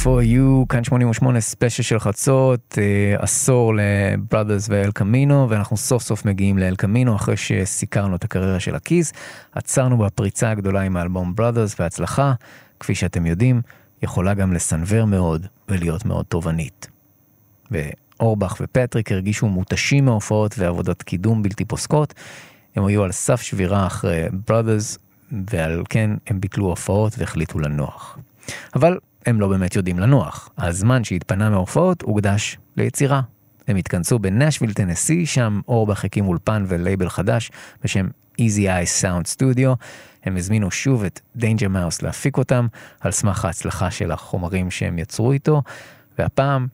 For you, כאן 88 ספיישל של חצות, אה, עשור ל-Brothers ו-El Camino, ואנחנו סוף סוף מגיעים ל-El Camino אחרי שסיקרנו את הקריירה של ה-Keys. עצרנו בפריצה הגדולה עם האלבום Brothers, והצלחה, כפי שאתם יודעים, יכולה גם לסנוור מאוד ולהיות מאוד תובענית. ואורבך ופטריק הרגישו מותשים מהופעות ועבודת קידום בלתי פוסקות. הם היו על סף שבירה אחרי Brothers, ועל כן הם ביטלו הופעות והחליטו לנוח. אבל הם לא באמת יודעים לנוח. הזמן שהתפנה מההופעות הוקדש ליצירה. הם התכנסו בנשוויל טנסי, שם אורבך הקים אולפן ולייבל חדש בשם Easy Eye Sound Studio. הם הזמינו שוב את Danger Mouse להפיק אותם, על סמך ההצלחה של החומרים שהם יצרו איתו, והפעם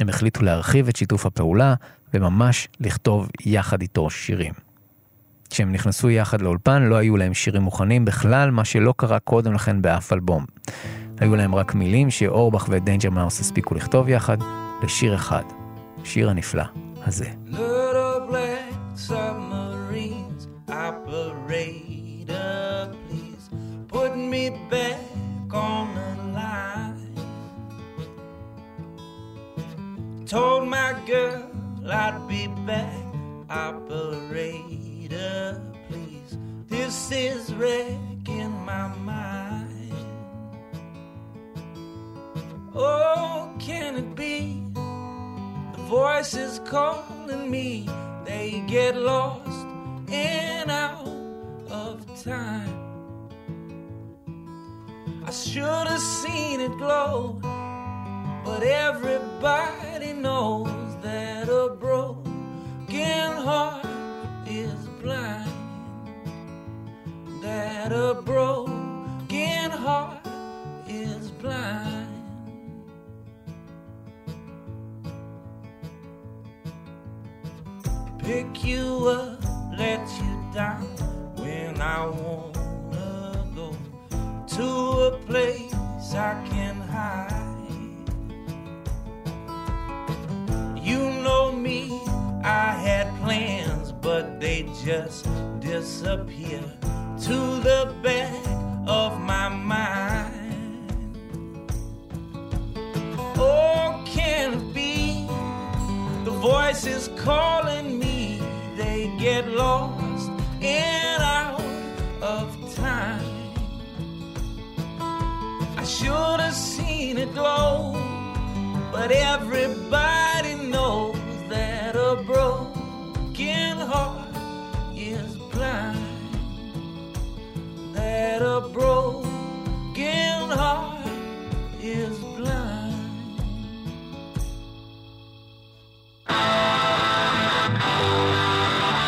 הם החליטו להרחיב את שיתוף הפעולה וממש לכתוב יחד איתו שירים. כשהם נכנסו יחד לאולפן לא היו להם שירים מוכנים בכלל, מה שלא קרה קודם לכן באף אלבום. היו להם רק מילים שאורבך ו Danger Mouse הספיקו לכתוב יחד לשיר אחד, שיר הנפלא הזה. Told my girl I'd be back, operator, please. This is wrecking my mind. Oh, can it be? The voices calling me, they get lost and out of time. I should have seen it glow, but everybody knows that a broken heart is blind. That a broken heart is blind. Pick you up, let you down when I wanna go to a place I can hide. You know me, I had plans, but they just disappear to the back of my mind. Oh, can it be the voices calling me? They get lost and out of time. I should have seen it glow, but everybody knows that a broken heart is blind. That a broken heart is blind. Thank you.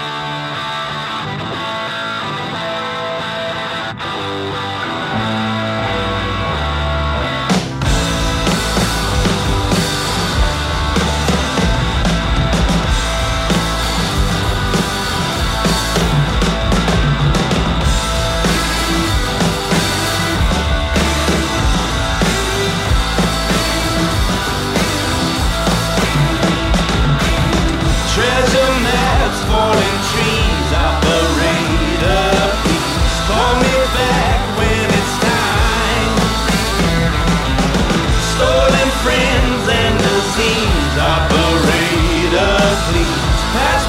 Pass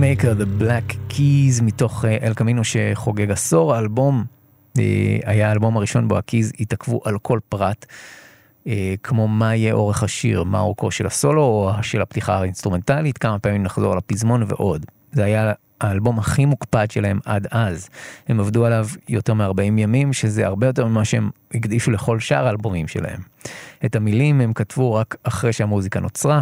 Maker, The Black Keys, מתוך אה, El Camino שחוגג עשור, האלבום אה, היה האלבום הראשון בו ה Keys התעכבו על כל פרט, אה, כמו מה יהיה אורך השיר, מה אורכו של הסולו או של הפתיחה האינסטרומנטלית, כמה פעמים נחזור על הפזמון ועוד. זה היה האלבום הכי מוקפד שלהם עד אז. הם עבדו עליו יותר מ-40 ימים, שזה הרבה יותר ממה שהם הקדישו לכל שאר האלבומים שלהם. את המילים הם כתבו רק אחרי שהמוזיקה נוצרה,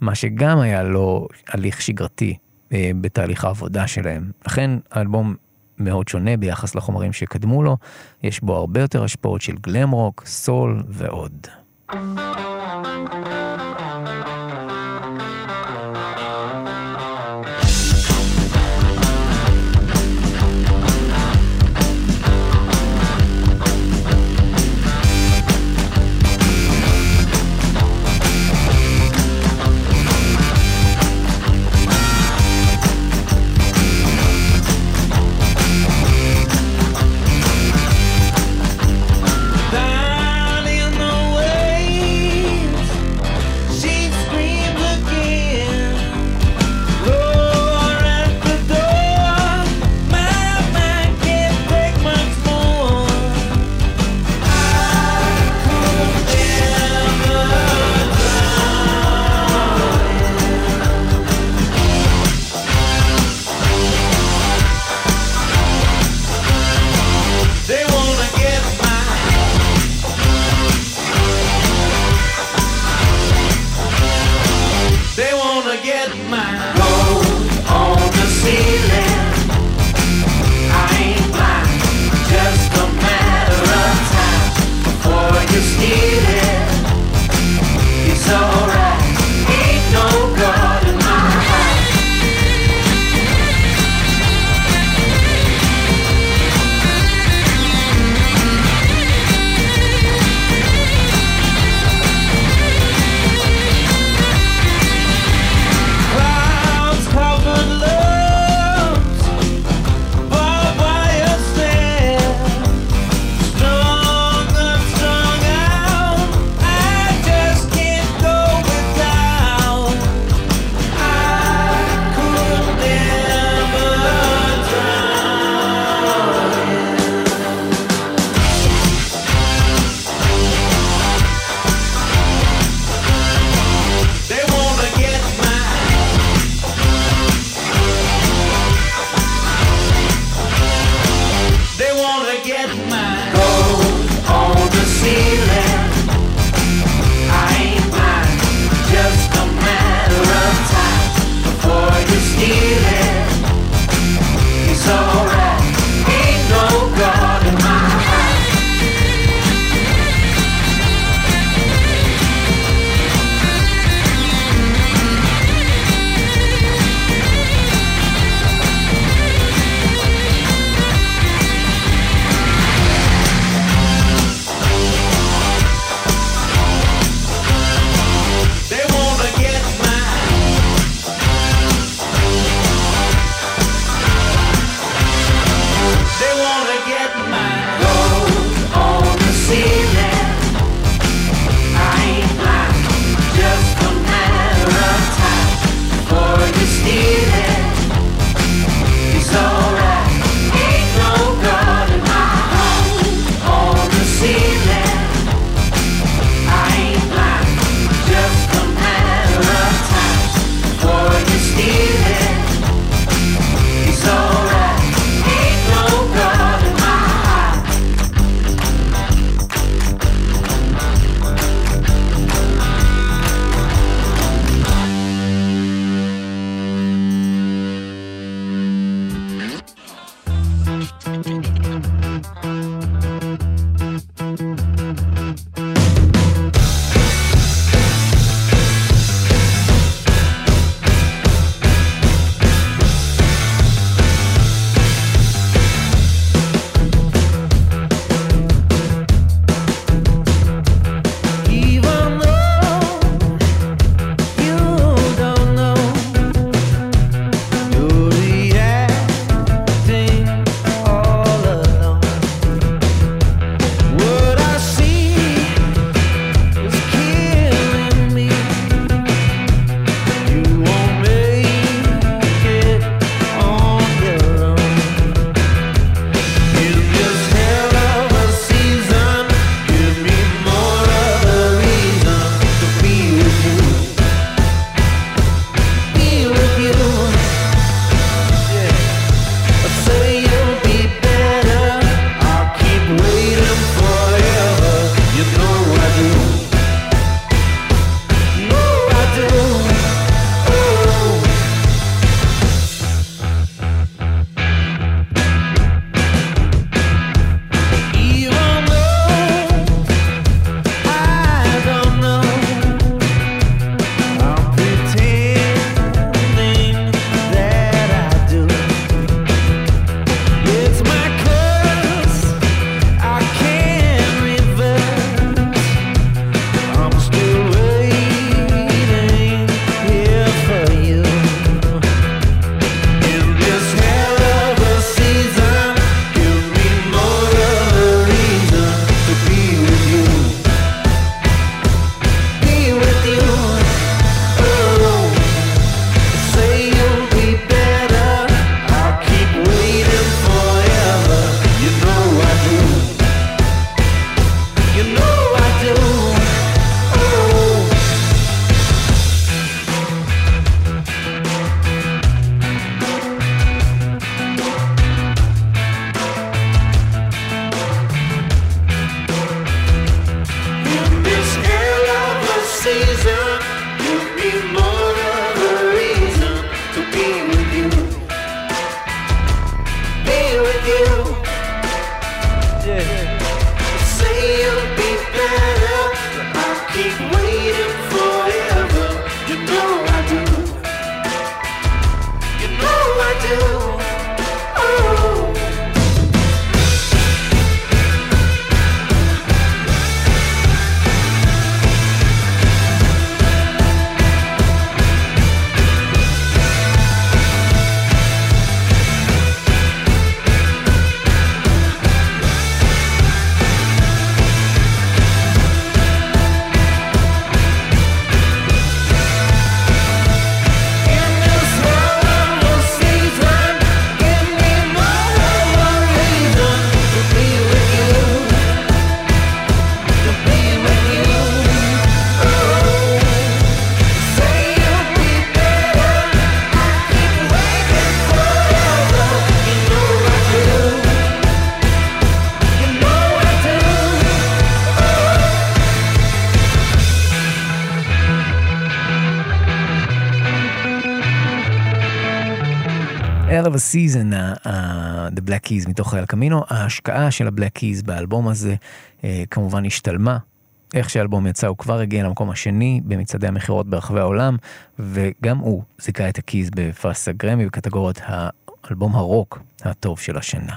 מה שגם היה לו הליך שגרתי אה, בתהליך העבודה שלהם. לכן האלבום מאוד שונה ביחס לחומרים שקדמו לו, יש בו הרבה יותר השפעות של גלם רוק, סול ועוד. Down the Season, uh, uh, The Black Keys מתוך אל קמינו, ההשקעה של הבלק קיז באלבום הזה uh, כמובן השתלמה. איך שהאלבום יצא הוא כבר הגיע למקום השני במצעדי המכירות ברחבי העולם, וגם הוא זיכה את הקיז בפרס הגרמי בקטגוריית האלבום הרוק הטוב של השנה.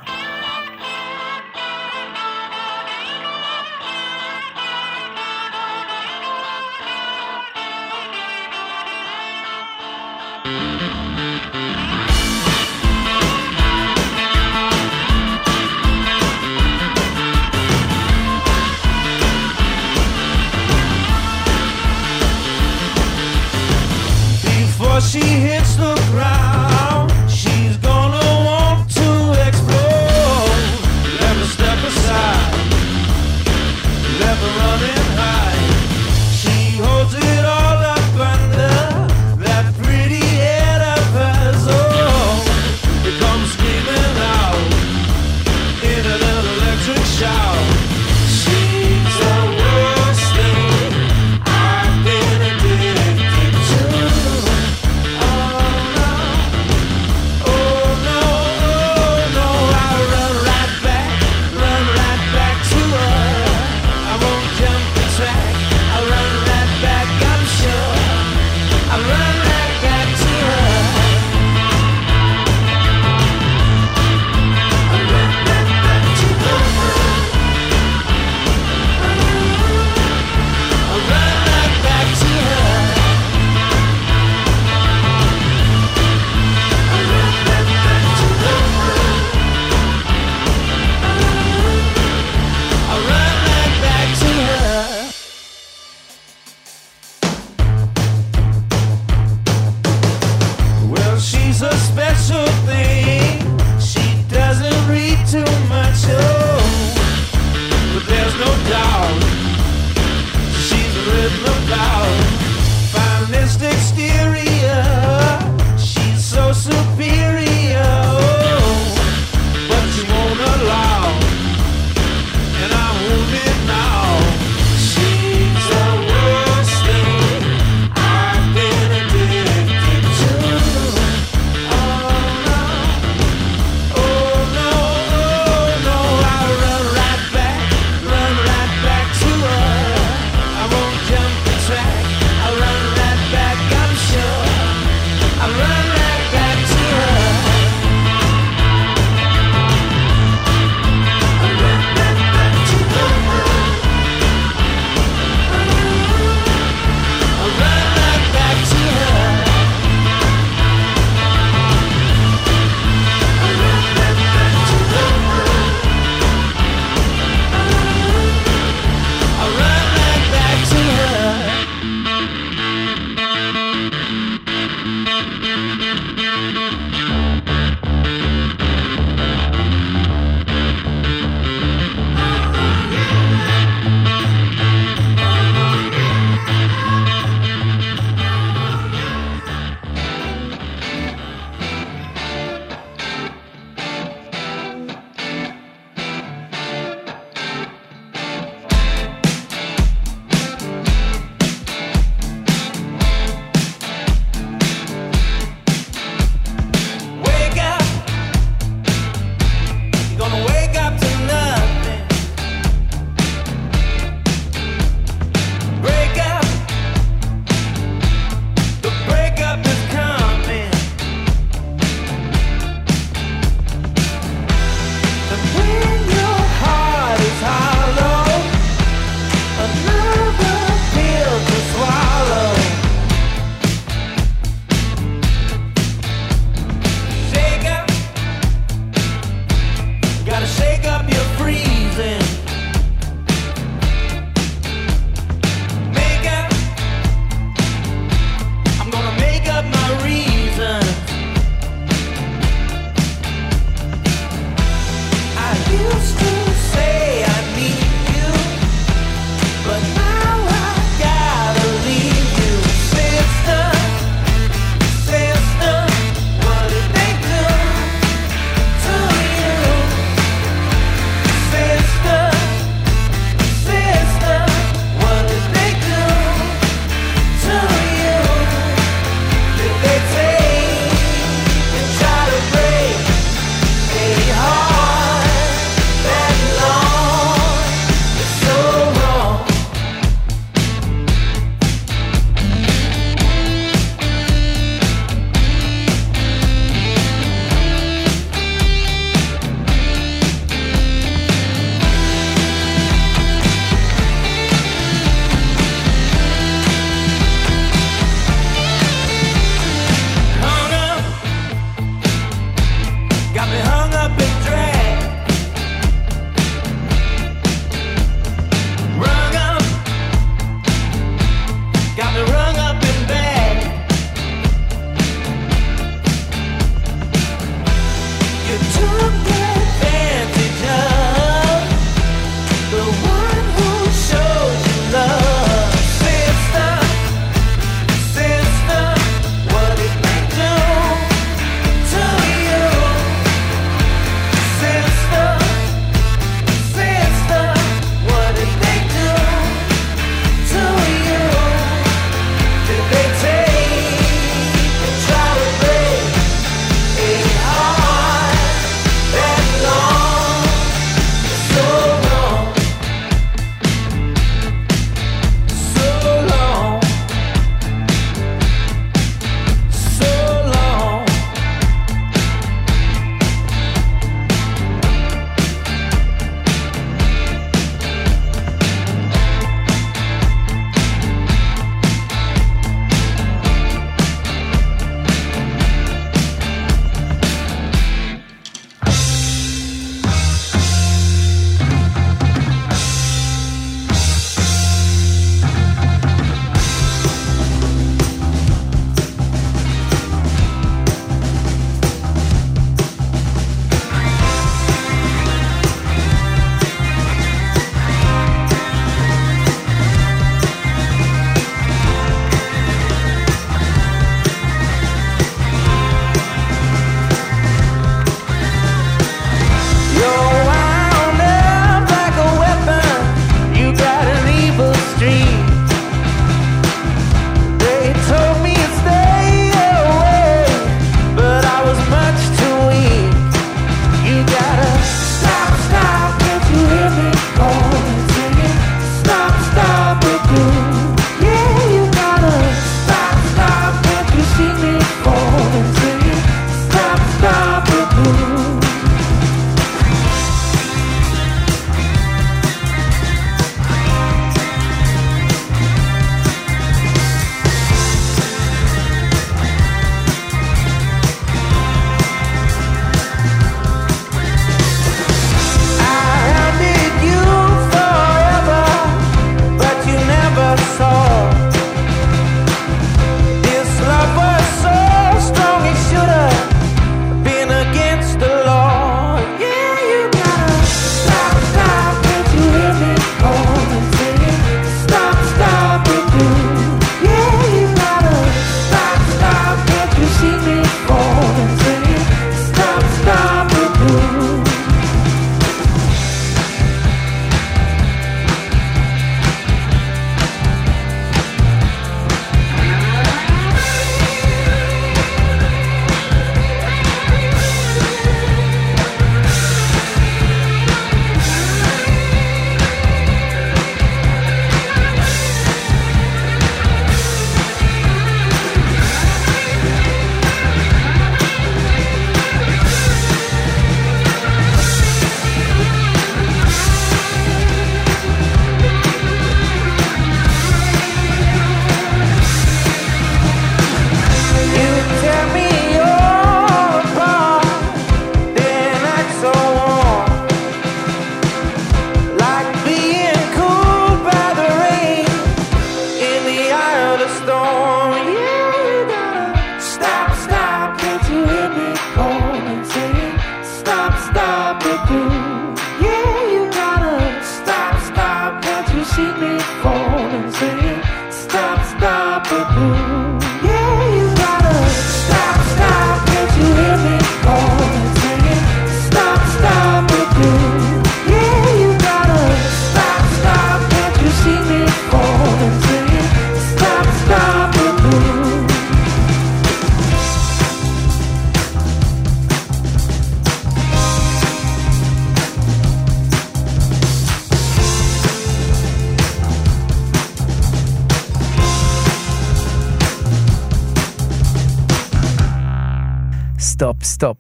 Stop Stop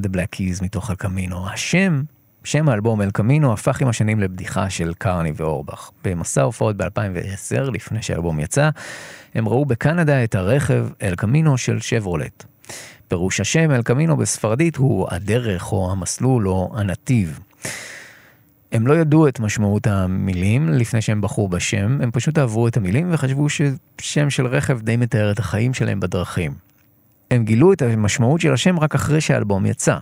The Black Keys מתוך El Camino. השם, שם האלבום El Camino הפך עם השנים לבדיחה של קרני ואורבך. במסע הופעות ב-2010, לפני שהאלבום יצא, הם ראו בקנדה את הרכב El Camino של שברולט. פירוש השם El Camino בספרדית הוא הדרך או המסלול או הנתיב. הם לא ידעו את משמעות המילים לפני שהם בחרו בשם, הם פשוט אהבו את המילים וחשבו ששם של רכב די מתאר את החיים שלהם בדרכים. הם גילו את המשמעות של השם רק אחרי שהאלבום יצא.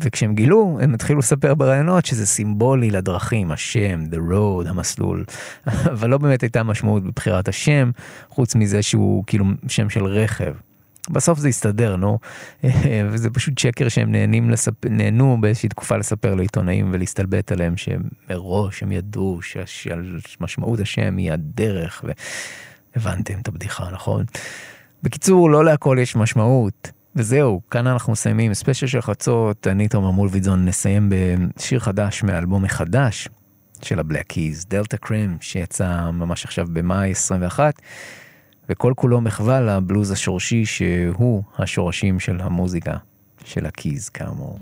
וכשהם גילו, הם התחילו לספר ברעיונות שזה סימבולי לדרכים, השם, the road, המסלול. אבל לא באמת הייתה משמעות בבחירת השם, חוץ מזה שהוא כאילו שם של רכב. בסוף זה הסתדר, נו, וזה פשוט שקר שהם נהנים לספ... נהנו באיזושהי תקופה לספר לעיתונאים ולהסתלבט עליהם שמראש הם ידעו שמשמעות השם היא הדרך, והבנתם את הבדיחה, נכון? בקיצור, לא להכל יש משמעות. וזהו, כאן אנחנו מסיימים ספיישל של חצות, אני תומר מולביזון נסיים בשיר חדש מאלבום החדש של ה Black Keys, Delta Kream, שיצא ממש עכשיו במאי 21, וכל כולו מחווה לבלוז השורשי שהוא השורשים של המוזיקה של ה Keys כאמור.